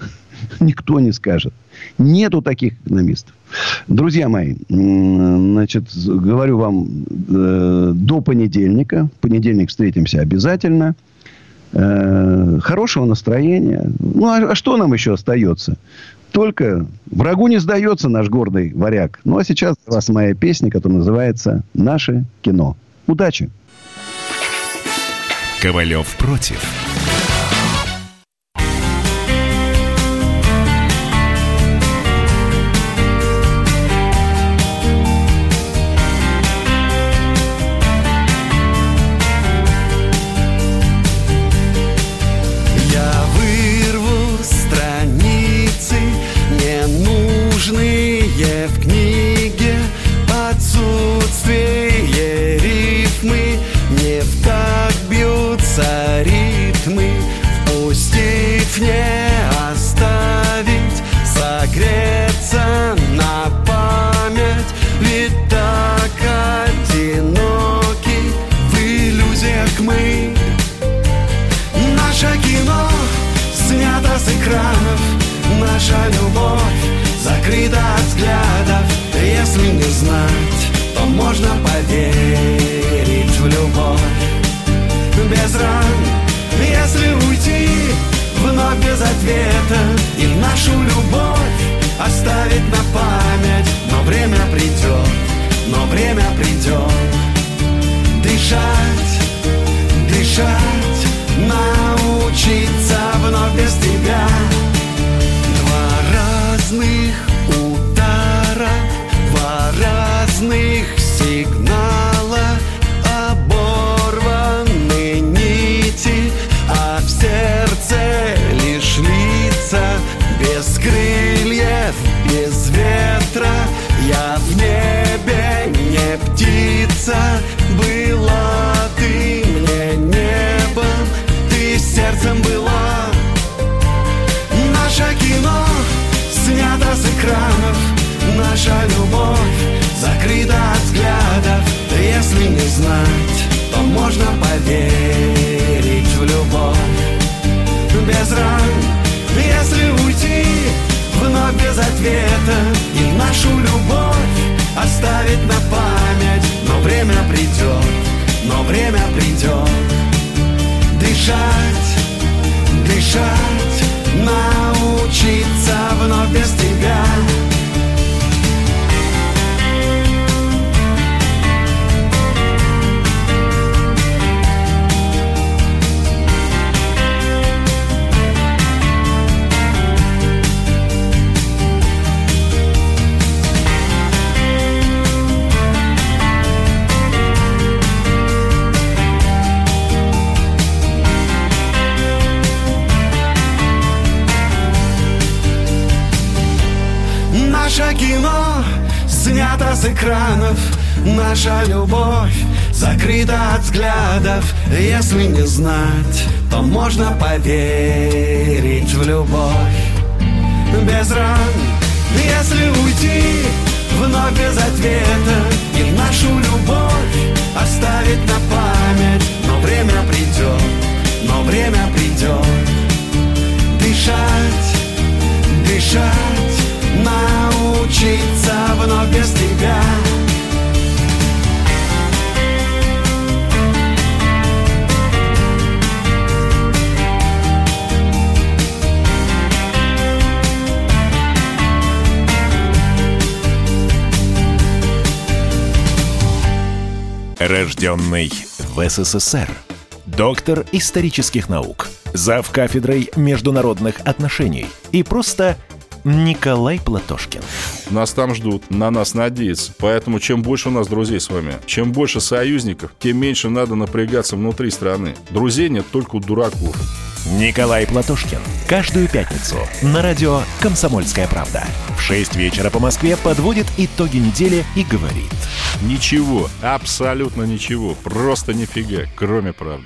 Никто не скажет. Нету таких экономистов. Друзья мои, значит, говорю вам э, до понедельника. В понедельник встретимся обязательно. Э, хорошего настроения. Ну, а, а что нам еще остается? Только врагу не сдается наш гордый варяг. Ну, а сейчас у вас моя песня, которая называется «Наше кино». Удачи! Ковалев против. нашу любовь оставить на память, но время придет, но время придет. знать, то можно поверить в любовь. Без ран, если уйти, вновь без ответа, и нашу любовь оставить на память. Но время придет, но время придет. Дышать, дышать, научиться вновь без тебя. Наша любовь закрыта от взглядов. Если не знать, то можно поверить в любовь. Без ран, если уйти вновь без ответа. И нашу любовь оставить на память. Но время придет, но время придет. Дышать, дышать, научиться вновь без тебя Рожденный в СССР. Доктор исторических наук. Зав кафедрой международных отношений. И просто Николай Платошкин. Нас там ждут, на нас надеются. Поэтому чем больше у нас друзей с вами, чем больше союзников, тем меньше надо напрягаться внутри страны. Друзей нет только у дураков. Николай Платошкин. Каждую пятницу на радио «Комсомольская правда». В 6 вечера по Москве подводит итоги недели и говорит. Ничего, абсолютно ничего, просто нифига, кроме правды.